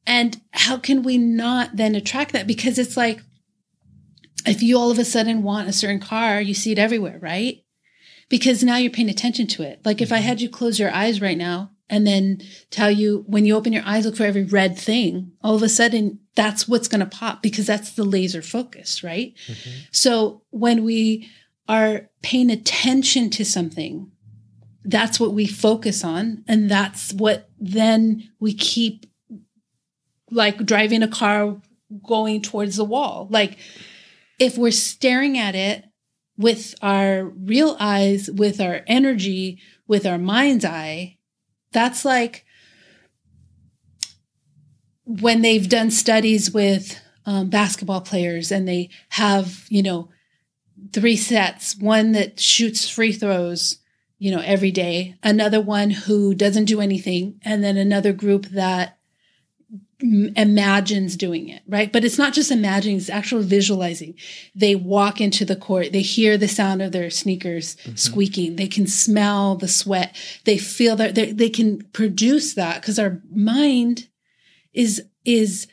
And how can we not then attract that? Because it's like, if you all of a sudden want a certain car, you see it everywhere, right? Because now you're paying attention to it. Like if I mm-hmm. had you close your eyes right now and then tell you when you open your eyes, look for every red thing, all of a sudden that's what's going to pop because that's the laser focus, right? Mm-hmm. So when we are paying attention to something, that's what we focus on. And that's what then we keep like driving a car going towards the wall. Like if we're staring at it with our real eyes, with our energy, with our mind's eye, that's like when they've done studies with um, basketball players and they have, you know, three sets one that shoots free throws, you know, every day, another one who doesn't do anything, and then another group that imagines doing it, right? But it's not just imagining, it's actual visualizing. They walk into the court, they hear the sound of their sneakers mm-hmm. squeaking, they can smell the sweat, they feel that they, can produce that because our mind is is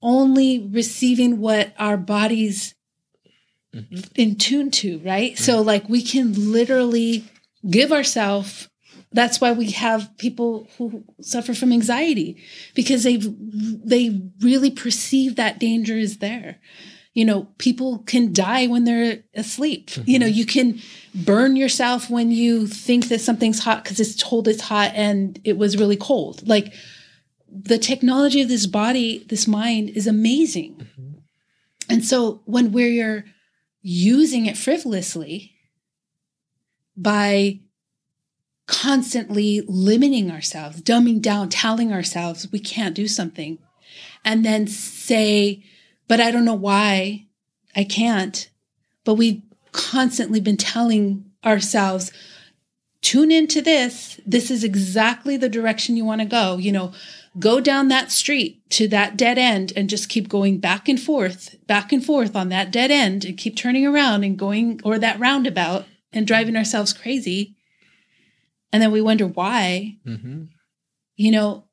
only receiving what our bodies mm-hmm. in tune to, right? So mm-hmm. like we can literally give ourselves that's why we have people who suffer from anxiety because they've they really perceive that danger is there. You know people can die when they're asleep. You know mm-hmm. you can burn yourself when you think that something's hot because it's told it's hot and it was really cold. Like the technology of this body this mind is amazing. Mm-hmm. And so when we're using it frivolously by constantly limiting ourselves, dumbing down, telling ourselves we can't do something, and then say, but I don't know why I can't. but we've constantly been telling ourselves, tune into this. This is exactly the direction you want to go. You know, go down that street to that dead end and just keep going back and forth, back and forth on that dead end and keep turning around and going or that roundabout and driving ourselves crazy. And then we wonder why. Mm-hmm. You know,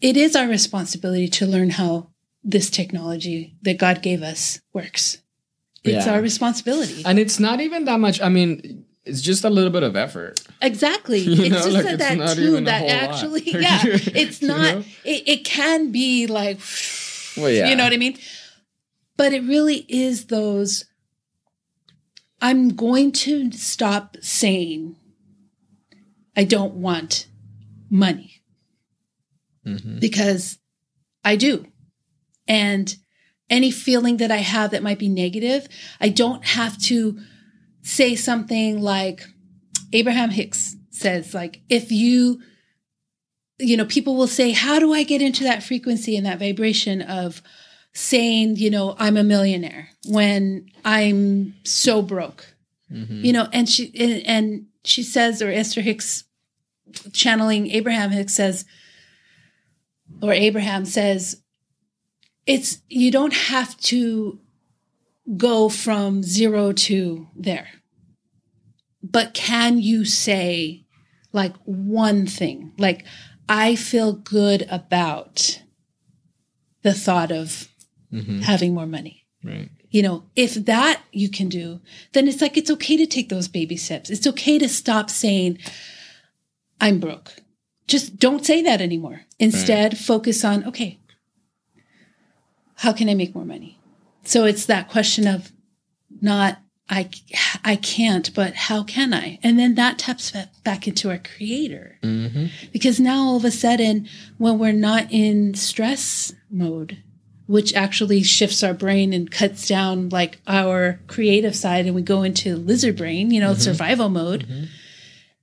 it is our responsibility to learn how this technology that God gave us works. It's Yeah. our responsibility. And it's not even that much. I mean, it's just a little bit of effort. Exactly. You it's know, just like, that, it's that too that actually, yeah, it's You not, know? it, it can be like, Well, yeah. you know what I mean? But it really is those, I'm going to stop saying, I don't want money Mhm. because I do. And any feeling that I have that might be negative, I don't have to say something like Abraham Hicks says, like, if you, you know, people will say, How do I get into that frequency and that vibration of saying, you know, I'm a millionaire when I'm so broke? Mhm. you know and she and, and she says or esther hicks channeling abraham hicks says or abraham says it's you don't have to go from zero to there but can you say like one thing like i feel good about the thought of Mhm. having more money Right. You know, if that you can do, then it's like it's okay to take those baby steps. It's okay to stop saying, I'm broke. Just don't say that anymore. Instead, focus on, okay, how can I make more money? So it's that question of not, I, I can't, but how can I? And then that taps back into our creator. Mm-hmm. Because now all of a sudden, when we're not in stress mode, which actually shifts our brain and cuts down like our creative side, and we go into lizard brain, you know, survival mode.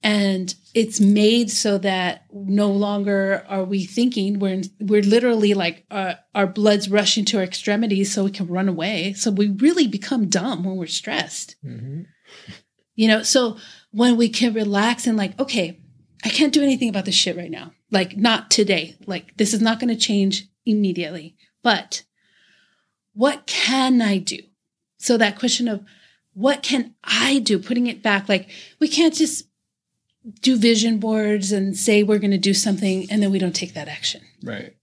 And it's made so that no longer are we thinking. We're we're literally like uh, our blood's rushing to our extremities so we can run away. So we really become dumb when we're stressed. Mm-hmm. You know, so when we can relax and like, okay, I can't do anything about this shit right now. Like, not today. Like, this is not going to change immediately. But what can I do? So that question of what can I do? Putting it back, like, we can't just do vision boards and say we're going to do something and then we don't take that action. Right.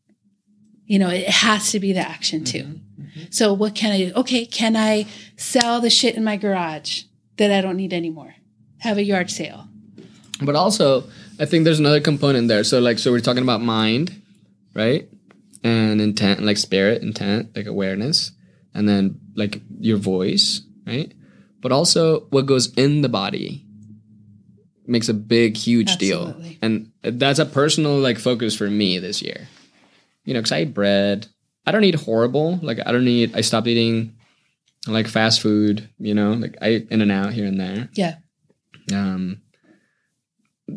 You know, it has to be the action too. Mm-hmm. So what can I do? Okay, can I sell the shit in my garage that I don't need anymore? Have a yard sale. But also, I think there's another component there. So, like, so we're talking about mind, right? And intent, like spirit, intent, like awareness, and then like your voice, right? But also, what goes in the body makes a big, huge deal. And that's a personal like focus for me this year. You know, because I eat bread. I don't eat horrible. Like, I don't eat. I stopped eating like fast food. You know, like I in and out here and there. Yeah, Um,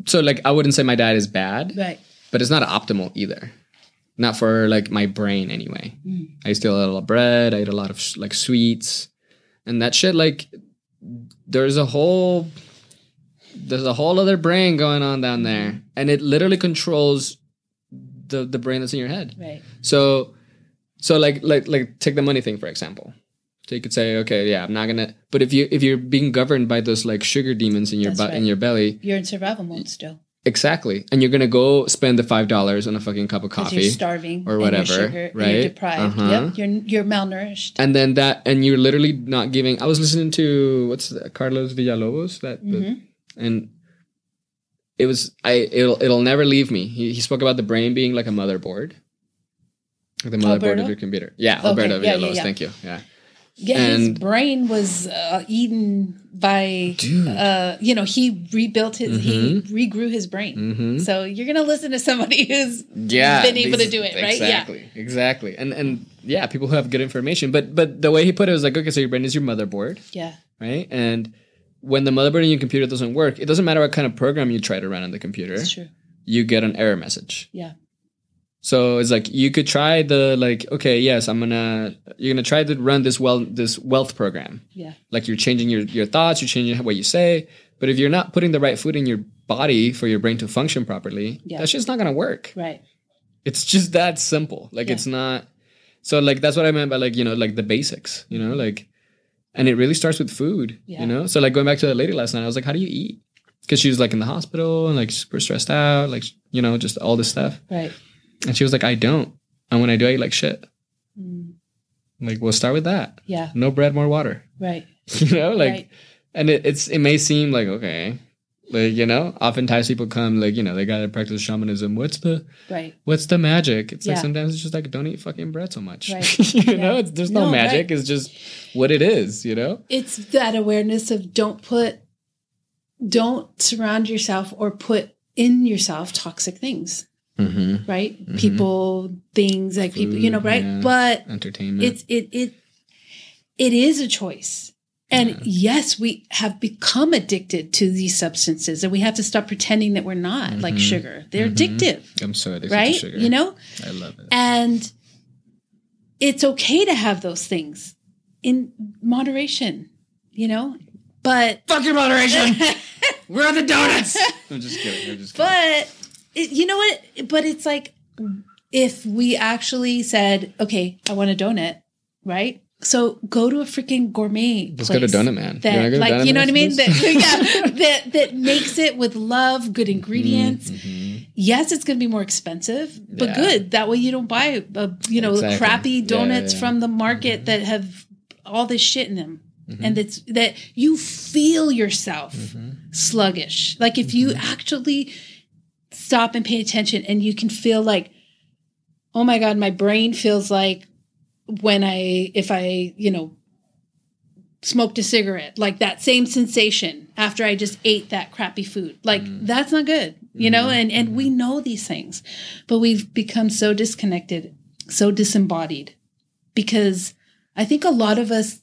so like I wouldn't say my diet is bad, right. but it's not optimal either. Not for like my brain anyway. Mm. I still eat a lot of bread. I eat a lot of like sweets, and that shit. Like, there's a whole there's a whole other brain going on down there, and it literally controls the the brain that's in your head. Right. So, so like like like take the money thing for example. So you could say, okay, yeah, I'm not gonna. But if you if you're being governed by those like sugar demons in your butt in your belly, You're in survival mode still. Exactly, and you're gonna go spend the five dollars on a fucking cup of coffee, You're starving or whatever, You're sugar, right? You're deprived. Uh-huh. Yep. You're you're malnourished. and then that, and you're literally not giving. I was listening to what's that, Carlos Villalobos that, the- Mhm. and it was I it'll it'll never leave me. He, he spoke about the brain being like a motherboard. Like the motherboard Alberto? of your computer. Yeah, Okay, Alberto yeah, yeah, Villalobos. yeah. Thank you. Yeah. Yeah, his brain was uh, eaten by. Uh, you know, he rebuilt his. He regrew his brain. Mm-hmm. So you're gonna listen to somebody who's yeah been able to do it, right? exactly exactly and and yeah people who have good information but but the way he put it was like okay so your brain is your motherboard Yeah. right and when the motherboard in your computer doesn't work it doesn't matter what kind of program you try to run on the computer It's true. you get an error message Yeah. So it's like you could try the like okay yes I'm gonna you're gonna try to run this well this wealth program Yeah. like you're changing your your thoughts you're changing what you say but if you're not putting the right food in your body for your brain to function properly Yeah. that's just not gonna work Right. it's just that simple like Yeah. it's not so like that's what I meant by like you know like the basics you know like and it really starts with food Yeah. you know so like going back to that lady last night I was like how do you eat because she was like in the hospital and like super stressed out like you know just all this stuff Right. And she was like, I don't. And when I do, I eat like shit. Mm. Like, we'll start with that. Yeah. No bread, more water. Right. You know, like, right. and it, it's it may seem like okay, like you know, oftentimes people come like you know they gotta practice shamanism. What's the Right. what's the magic? It's like sometimes it's just like don't eat fucking bread so much. Right. you Yeah. know, it's, there's no, No, magic. right. It's just what it is. You know. It's that awareness of don't put, don't surround yourself or put in yourself toxic things. Mm-hmm. Right. Mhm. People, things like people, you know, right. yeah. But Entertainment. it's it it it is a choice and Yeah. yes we have become addicted to these substances and we have to stop pretending that we're not like Mhm. sugar they're Mhm. addictive I'm so addicted right to sugar. you know I love it. and it's okay to have those things in moderation you know but Fuck your moderation. We're the donuts? I'm just kidding. I'm just kidding. but it, you know what but it's like if we actually said okay i want a donut right so go to a freaking gourmet Let's go to Donut Man. That like Donut you know Man what i mean that, yeah that that makes it with love good ingredients Mhm. yes it's going to be more expensive but Yeah. good that way you don't buy uh, you know Exactly. crappy donuts yeah, yeah. from the market that have all this shit in them Mhm. and that's that you feel yourself Mhm. sluggish. Like if you Mm-hmm. actually stop and pay attention and you can feel like, oh my God, my brain feels like when I, if I, you know, smoked a cigarette, like that same sensation after I just ate that crappy food. Like Mm. that's not good, you know, Mhm. and, and we know these things, but we've become so disconnected, so disembodied because I think a lot of us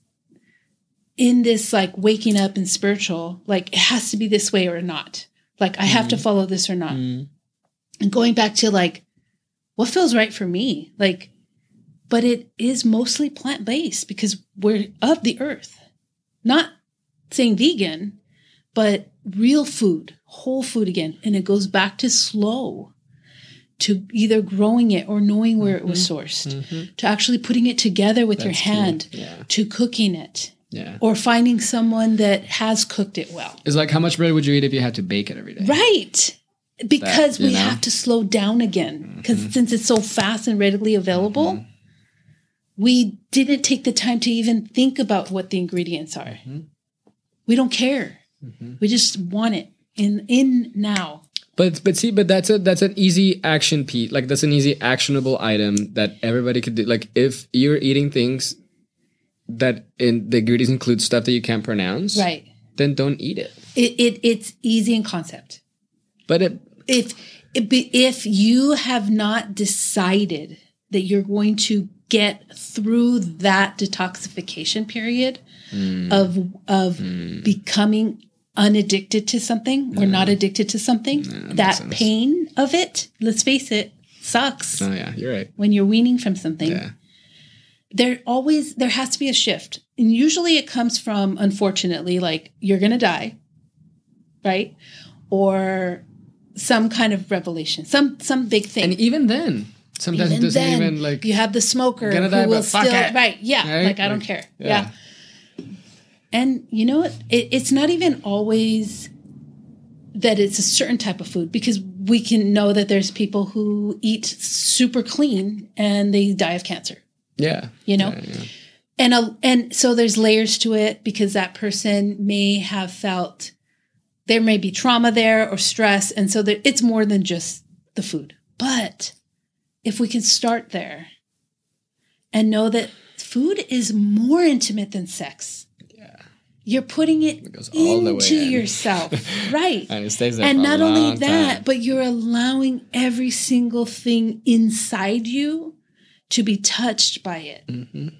in this like waking up and spiritual, like it has to be this way or not. Like I have to follow this or not. Mm. And going back to like what feels right for me, like, but it is mostly plant based because we're of the earth. Not saying vegan, but real food, whole food again. And it goes back to slow, to either growing it or knowing where it was sourced, Mhm. to actually putting it together with your That's key. hand, Yeah. to cooking it Yeah. or finding someone that has cooked it well. It's like how much bread would you eat if you had to bake it every day? Right. Because That, we know? have to slow down again. Because Mhm. since it's so fast and readily available, Mhm. we didn't take the time to even think about what the ingredients are. Mhm. We don't care. Mhm. We just want it in in now. But but see, but that's a that's an easy action piece. Like that's an easy actionable item that everybody could do. Like if you're eating things that in the ingredients include stuff that you can't pronounce, Right. then don't eat it. It, it it's easy in concept. But it If if you have not decided that you're going to get through that detoxification period mm, of of mm, becoming unaddicted to something or not addicted to something, that that pain of it, let's face it, sucks oh yeah, you're right. when you're weaning from something. Yeah. There always there has to be a shift. And usually it comes from unfortunately like you're going to die, right? Or some kind of revelation, some some big thing. And even then, sometimes Even it doesn't then, even like you have the smoker who die, will still it. right, yeah, Right? like I don't Like, care, yeah. yeah. And you know what? It, it's not even always that it's a certain type of food because we can know that there's people who eat super clean and they die of cancer. yeah, You know, Yeah, yeah. and a, and so there's layers to it because that person may have felt there may be trauma there or stress, and so there, it's more than just the food. But if we can start there and know that food is more intimate than sex, Yeah. you're putting it, It goes all the way into in. yourself, right? and it stays there. and not only that, time. but you're allowing every single thing inside you to be touched by it Mhm.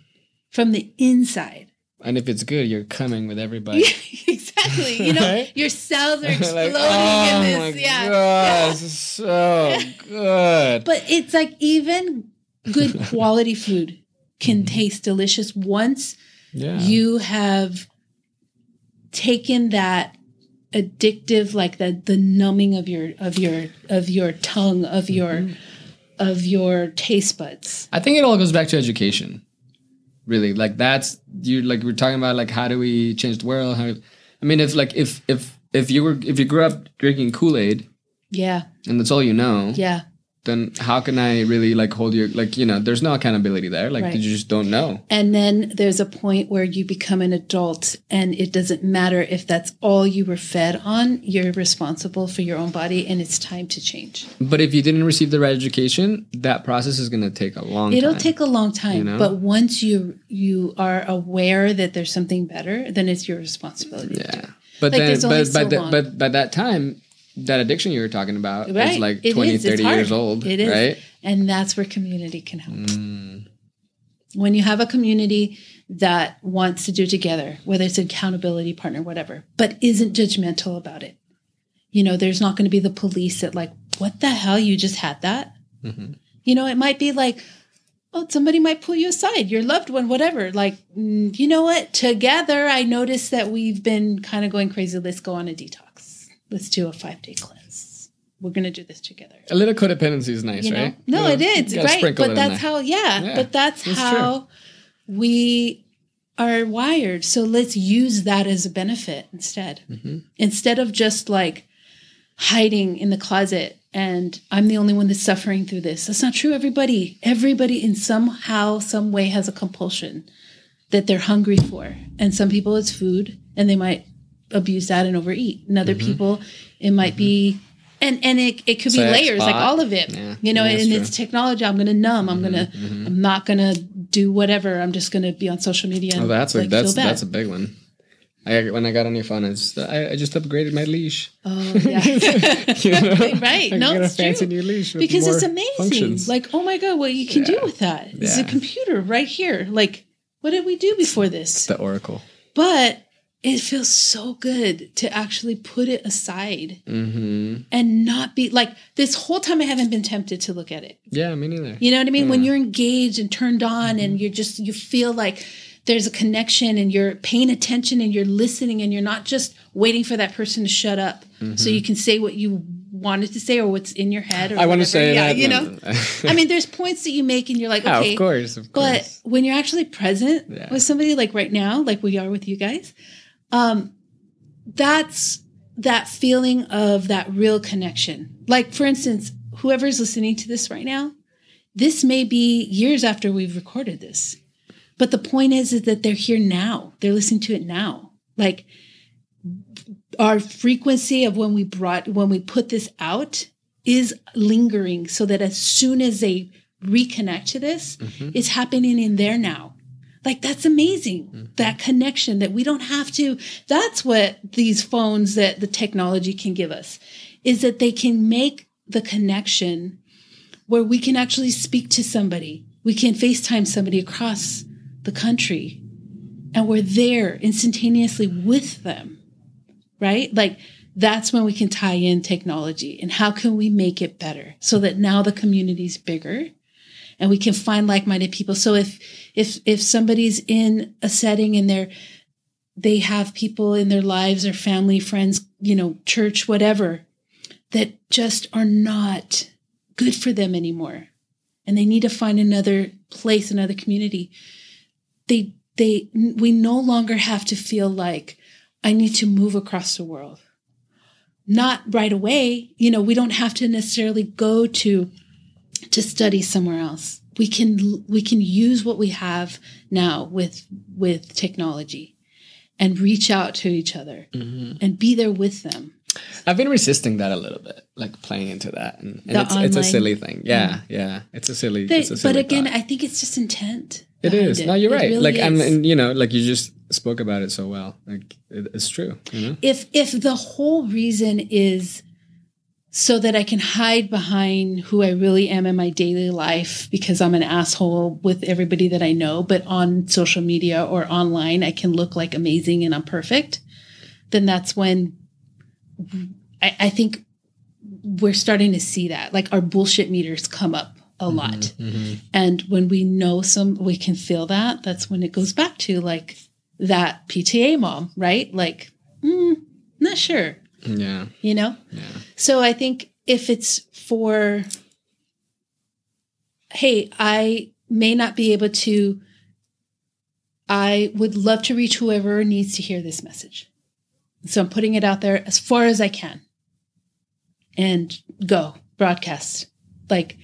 from the inside. And if it's good, you're coming with everybody. exactly. You know, Right? your cells are exploding like, oh in my this. Yeah. god, this is so good. But it's like even good quality food can taste delicious once yeah, you have taken that addictive like the the numbing of your of your of your tongue of your Mm-hmm. of your taste buds I think it all goes back to education. Really, like that's you. Like we're talking about, like how do we change the world? How, I mean, if like if if if you were if you grew up drinking Kool Aid yeah and that's all you know, yeah then how can I really like hold you? Like you know, there's no accountability there. Like Right. you just don't know. and then there's a point where you become an adult and it doesn't matter if that's all you were fed on you're responsible for your own body and it's time to change But if you didn't receive the right education, that process is going to take a long. It'll time. take a long time, you know? but once you you are aware that there's something better, then it's your responsibility. Yeah, but Like, then there's only but so but, the, but by that time, that addiction you were talking about Right. is like It 20, is. 30 hard. years old, It is. right? And that's where community can help. Mm. When you have a community that wants to do it together, whether it's an accountability partner, whatever, but isn't judgmental about it. You know, there's not going to be the police that like, what the hell? You just had that? Mhm. You know, it might be like, oh, somebody might pull you aside, your loved one, whatever. Like, you know what? Together, I noticed that we've been kind of going crazy. Let's go on a detox. Let's do a five day cleanse. We're going to do this together. A little codependency is nice, You know? right? No, Yeah. it is right. But that's how, yeah, Yeah, but that's that's how we are wired. So let's use that as a benefit instead. Mhm. Instead of just like hiding in the closet and I'm the only one that's suffering through this. That's not true. Everybody, everybody in somehow, some way has a compulsion that they're hungry for. And some people it's food and they might abuse that and overeat. And other Mm-hmm. people it might be and and it, it could be layers, like all of it. Yeah. You know, Yeah, and true. it's technology. I'm gonna numb. I'm gonna mhm. I'm not gonna do whatever. I'm just gonna be on social media and Oh, that's a like, that's that's a big one. I, when I got on your phone, it's, I, I just upgraded my leash. oh yeah. You know? right. I No, it's fancy true. new leash because it's amazing. functions. Like, oh my god, what you can do with that? It's a computer right here. Like, what did we do before this? the Oracle. But it feels so good to actually put it aside hmm and not be like this whole time I haven't been tempted to look at it. Yeah, me neither. You know what I mean? When you're engaged and turned on and you're just you feel like there's a connection and you're paying attention and you're listening and you're not just waiting for that person to shut up so you can say what you wanted to say or what's in your head or I want to say yeah, that. you know. I mean, there's points that you make and you're like, Yeah, okay, of course, of course. but when you're actually present Yeah. with somebody like right now, like we are with you guys, um, that's that feeling of that real connection. Like, for instance, whoever's listening to this right now, this may be years after we've recorded this. But the point is, is that they're here now. They're listening to it now. Like our frequency of when we brought when we put this out is lingering so that as soon as they reconnect to this, Mhm. it's happening in there now. Like that's amazing. Mm-hmm. That connection that we don't have to that's what these phones that the technology can give us is that they can make the connection where we can actually speak to somebody. We can FaceTime somebody across the country and we're there instantaneously with them. Right? Like that's when we can tie in technology and how can we make it better so that now the community's bigger and we can find like-minded people. So if if if somebody's in a setting and they're they have people in their lives or family, friends, you know, church, whatever, that just are not good for them anymore. And they need to find another place, another community. They they we no longer have to feel like I need to move across the world. Not right away. You know, we don't have to necessarily go to to study somewhere else. We can we can use what we have now with with technology and reach out to each other Mhm. and be there with them. I've been resisting that a little bit, like playing into that, and, and it's, it's a silly thing. Yeah, yeah, it's a silly. It's a but again, thought. I think it's just intent. it. No, you're It right. really like, I'm, and you know, like you just spoke about it so well. Like, it, it's true. You know. if if the whole reason is so that I can hide behind who I really am in my daily life because I'm an asshole with everybody that I know, but on social media or online, I can look like amazing and I'm perfect, then that's when I, I think we're starting to see that. Like our bullshit meters come up a Mm-hmm. lot. And when we know some, we can feel that. That's when it goes back to like that PTA mom, right? Like, mm, not sure, Yeah. you know? Yeah. So I think if it's for, hey, I may not be able to, I would love to reach whoever needs to hear this message. So I'm putting it out there as far as I can and go broadcast. Like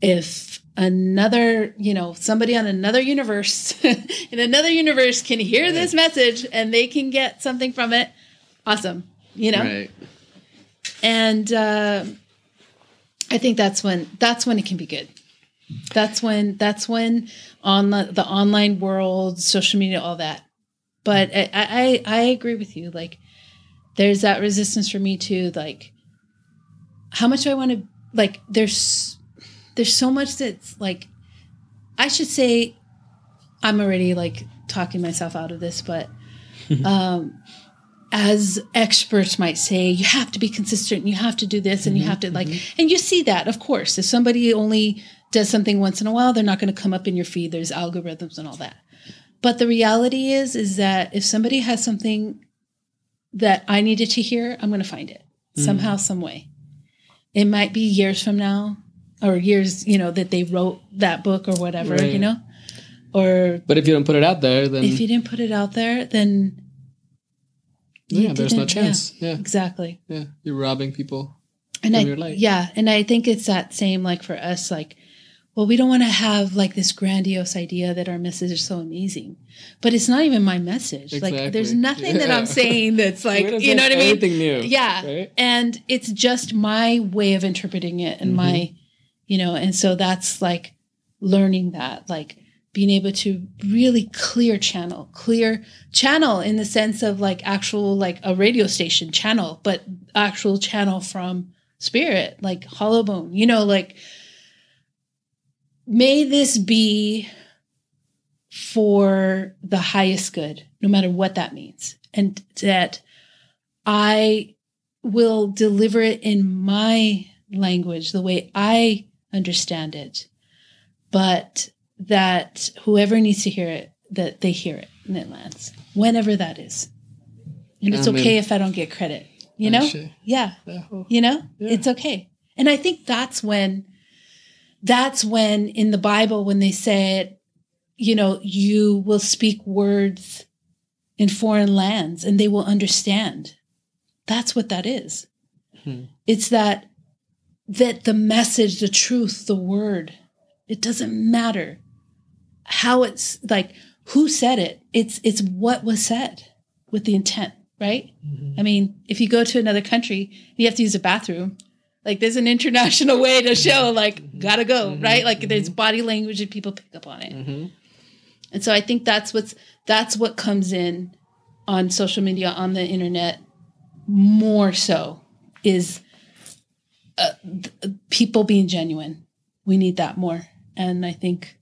if another, you know, somebody on another universe in another universe can hear this message and they can get something from it, awesome. You know? Right. and uh, I think that's when that's when it can be good. That's when that's when on the, the online world, social media, all that. But I, I I agree with you. Like, there's that resistance for me too. Like, how much do I want to like? There's there's so much that's like. I should say, I'm already like talking myself out of this, but um, as experts might say, you have to be consistent, and you have to do this, and you mm-hmm, have to like, mm-hmm. and you see that, of course. If somebody only does something once in a while, they're not going to come up in your feed. There's algorithms and all that. But the reality is, is that if somebody has something that I needed to hear, I'm going to find it mm-hmm. somehow, some way. It might be years from now, or years, you know, that they wrote that book or whatever, you know, or But if you don't put it out there, then if you didn't put it out there, then yeah, there's no didn't- yeah. chance. Yeah. exactly. yeah, You're robbing people. and I your life. yeah, and I think it's that same like for us like well we don't want to have like this grandiose idea that our message is so amazing. But it's not even my message. Like there's Exactly. nothing that I'm saying that's like you know what I mean? Anything new? Yeah. Right? And it's just my way of interpreting it and my Mm-hmm. you know, and so that's like learning that like being able to really clear channel, clear channel in the sense of like actual like a radio station channel, but actual channel from spirit, like hollow bone, you know, like may this be for the highest good, no matter what that means. And that I will deliver it in my language, the way I understand it, but that whoever needs to hear it, that they hear it and it lands, whenever that is. And it's Amen. okay if I don't get credit, you know? Yeah Yeah. You know Yeah. it's okay and i think that's when that's when in the bible when they said you know you will speak words in foreign lands and they will understand that's what that is Hmm. it's that that the message the truth the word it doesn't matter how it's like who said it it's it's what was said with the intent right Mm-hmm. I mean, if you go to another country, you have to use a bathroom. Like there's an international way to show like gotta go, right? Like there's body language and people pick up on it. Mm-hmm. And so I think that's what's that's what comes in on social media on the internet more so is uh, th- people being genuine. We need that more. And I think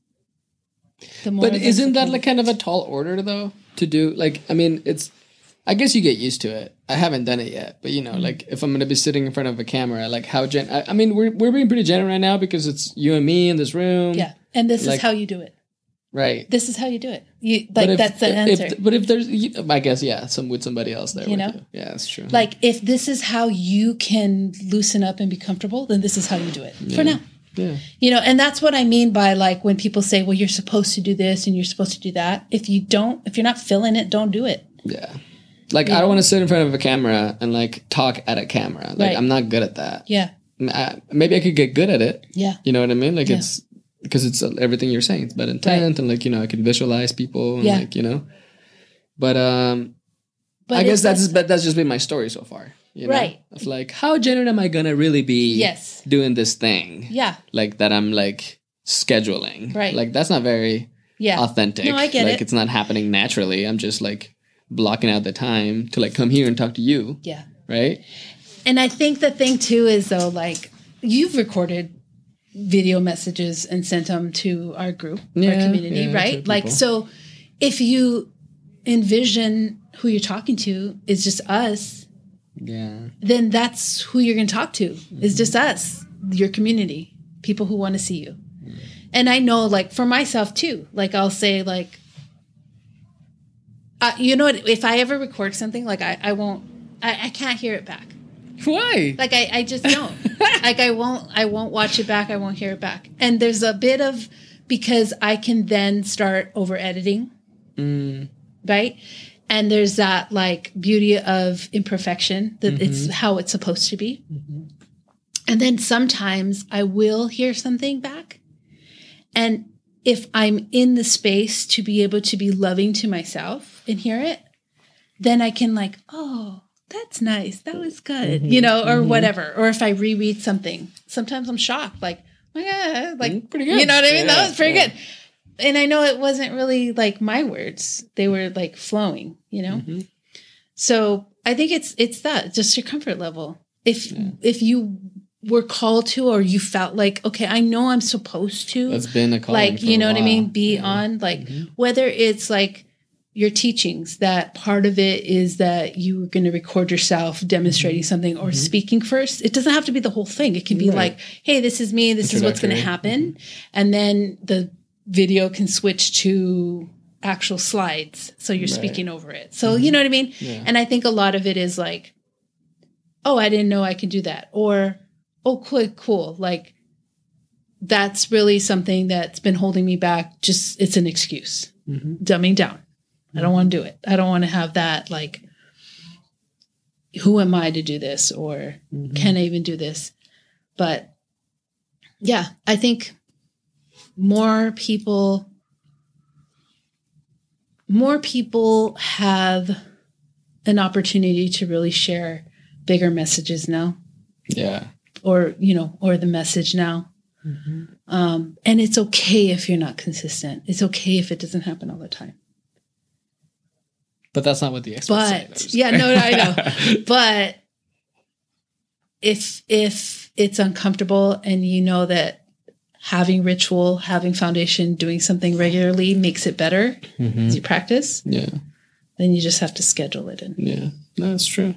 But isn't that like kind of a tall order though to do? Like, I mean, it's. I guess you get used to it. I haven't done it yet, but you know, mm. like if I'm gonna be sitting in front of a camera, like how gen. I, I mean, we're we're being pretty genuine right now because it's you and me in this room. Yeah. And this Like- is how you do it. Right. This is how you do it. You like if- that's the if- answer. but if there's, you- I guess, yeah, some with somebody else there. You know? Yeah, that's true. like if this is how you can loosen up and be comfortable then this is how you do it for now yeah. you know and that's what i mean by like when people say well you're supposed to do this and you're supposed to do that if you don't if you're not feeling it don't do it Yeah. Like I don't want to sit in front of a camera and like talk at a camera. Like Right. I'm not good at that. yeah I, maybe I could get good at it. yeah You know what I mean? Like Yeah. it's because it's uh, everything you're saying. It's about intent and like you know I can visualize people and Yeah. like you know. But um, but I guess that's but that's just been my story so far. You know? Right. Of like how genuine am I gonna really be? Yes. Doing this thing. yeah Like that I'm like scheduling. Right. Like that's not very yeah authentic. No, I get like it. it's not happening naturally. I'm just like blocking out the time to like come here and talk to you, yeah right? And I think the thing too is though, like you've recorded video messages and sent them to our group, Yeah, our community, yeah, right? Like so if you envision who you're talking to is just us, Yeah. then that's who you're going to talk to. Is just us your community people who want to see you. And i know like for myself too like i'll say like uh, you know what if i ever record something like i, I won't I, I can't hear it back. Why? like I, I just don't. Like i won't i won't watch it back i won't hear it back. And there's a bit of because i can then start over editing. Mm, right and there's that like beauty of imperfection that it's mm-hmm. how it's supposed to be. Mm-hmm. And then sometimes i will hear something back. And if i'm in the space to be able to be loving to myself and hear it then i can like oh that's nice. That was good mm-hmm. you know or whatever. Or if i reread something sometimes i'm shocked like oh my god like Mm, pretty good. you know what i mean? Yeah, that was pretty yeah. good and I know it wasn't really like my words; they were like flowing, you know. Mhm. So I think it's it's that just your comfort level. If if you were called to, or you felt like, okay, I know I'm supposed to, That's been a like you know what I mean, be Yeah. on like Mhm. whether it's like your teachings that part of it is that you're going to record yourself demonstrating something or speaking first it doesn't have to be the whole thing it can be Mm-hmm. Right. like hey this is me this is what's going to happen and then the video can switch to actual slides so you're Right. speaking over it. So you know what i mean? Yeah. and i think a lot of it is like oh i didn't know i could do that. Or oh cool cool. Like that's really something that's been holding me back. Just it's an excuse. Mhm. dumbing down. I don't want to do it. I don't want to have that like who am i to do this? Or Mhm. can i even do this? But yeah i think more people more people have an opportunity to really share bigger messages now. Yeah. or you know or the message now. Um, and it's okay if you're not consistent. It's okay if it doesn't happen all the time. But that's not what the experts but That's- yeah no, no i know. but if if it's uncomfortable and you know that having ritual having foundation doing something regularly makes it better Mhm. as you practice Yeah. then you just have to schedule it in Yeah. No, it's true.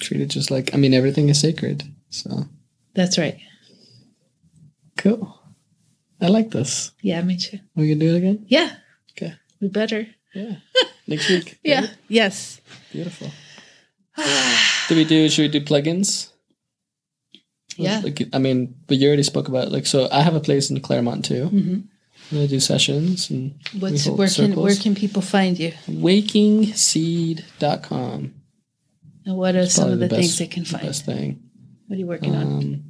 Treat it just like I mean everything is sacred. So that's right cool. I like this. yeah me too We can do it again? yeah Okay. we better Yeah. Next week. yeah Right? yes Beautiful. Do we do should we do plugins? Yeah Like I mean, but you already spoke about like so I have a place in Claremont too. hmm I do sessions and what's where can where can people find you wakingseed.com. and what are some of the, things best- they can the find Best thing. what are you working on Um,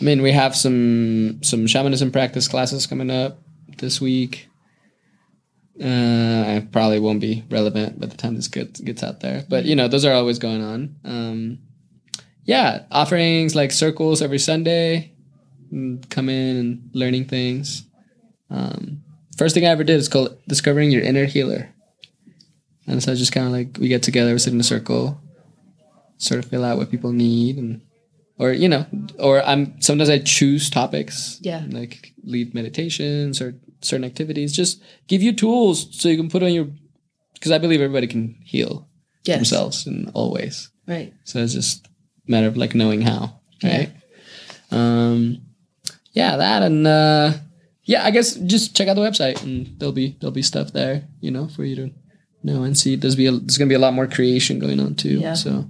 I mean, we have some some shamanism practice classes coming up this week. Uh, I probably won't be relevant by the time this gets gets out there, but you know, those are always going on. Um, yeah, offerings like circles every Sunday. and Come in and learning things. Um, first thing I ever did is called discovering your inner healer, and so just kind of like we get together, we sit in a circle, sort of fill out what people need and or you know or i'm sometimes i choose topics Yeah. like lead meditations or certain activities just give you tools so you can put on your because i believe everybody can heal yes themselves in all ways right so it's just matter of like knowing how right um yeah that and uh yeah i guess just check out the website and there'll be there'll be stuff there you know for you to know and see there's be a, there's gonna be a lot more creation going on too Yeah. so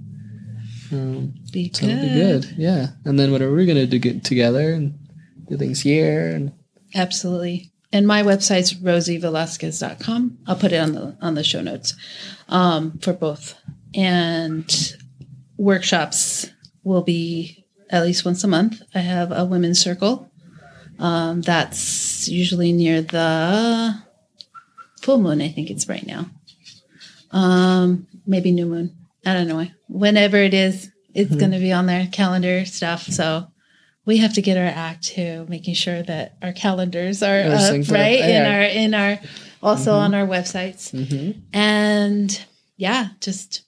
um be so it'll be good. Yeah. And then whatever we're gonna do get together and do things here and Absolutely. And my website's rosievelasquez.com. I'll put it on the on the show notes um, for both. And workshops will be at least once a month. I have a women's circle. Um, that's usually near the full moon, I think it's right now. Um, maybe new moon. I don't know. Whenever it is, it's going to be on their calendar stuff. So we have to get our act to making sure that our calendars are up, right in our in our also on our websites mm-hmm. and yeah just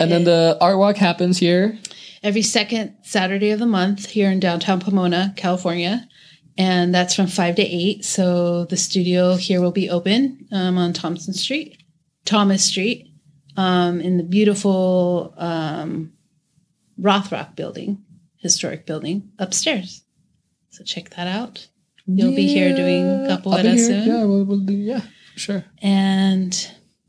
And then the art walk happens here. every second Saturday of the month here in downtown Pomona, California. And that's from 5 to 8. So the studio here will be open um, on Thompson Street, Thomas Street, um, in the beautiful um, Rothrock building, historic building upstairs. So check that out. You'll be here doing Yeah, Capoeira I'll be here. soon. Yeah, we'll, we'll do, yeah, sure. And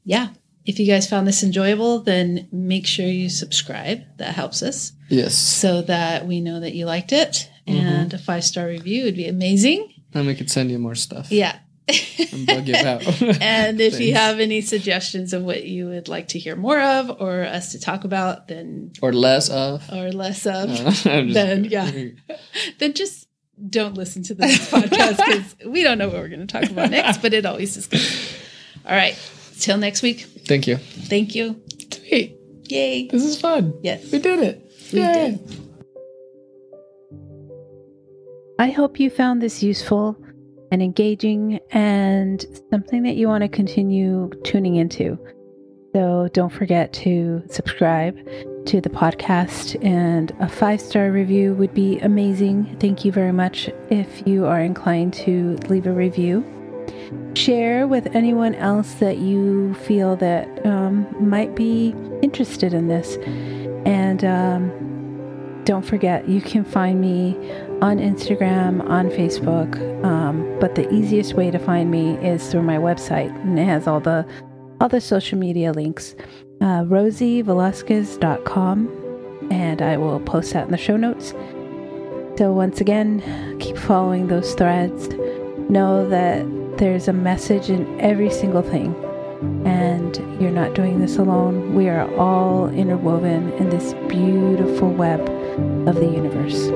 yeah, if you guys found this enjoyable, then make sure you subscribe. That helps us Yes. so that we know that you liked it. Mm-hmm. And a five star review would be amazing. And we could send you more stuff. Yeah. And bug you out. and if you have any suggestions of what you would like to hear more of or us to talk about, then or less of. or less of, I'm then yeah, then just don't listen to this podcast because we don't know what we're going to talk about next, but it always is good. All right. Till next week. Thank you. Thank you. Hey, Yay. this is fun. Yes. We did it. We Yay. did. I hope you found this useful and engaging and something that you want to continue tuning into. So don't forget to subscribe to the podcast, and a five star review would be amazing. Thank you very much if you are inclined to leave a review. Share with anyone else that you feel that um, might be interested in this. And um, don't forget, you can find me on Instagram, on Facebook. Um, but the easiest way to find me is through my website, and it has all the all the social media links. Uh, RosieVelasquez.com, and I will post that in the show notes. So once again, keep following those threads. Know that there's a message in every single thing, and you're not doing this alone. We are all interwoven in this beautiful web of the universe.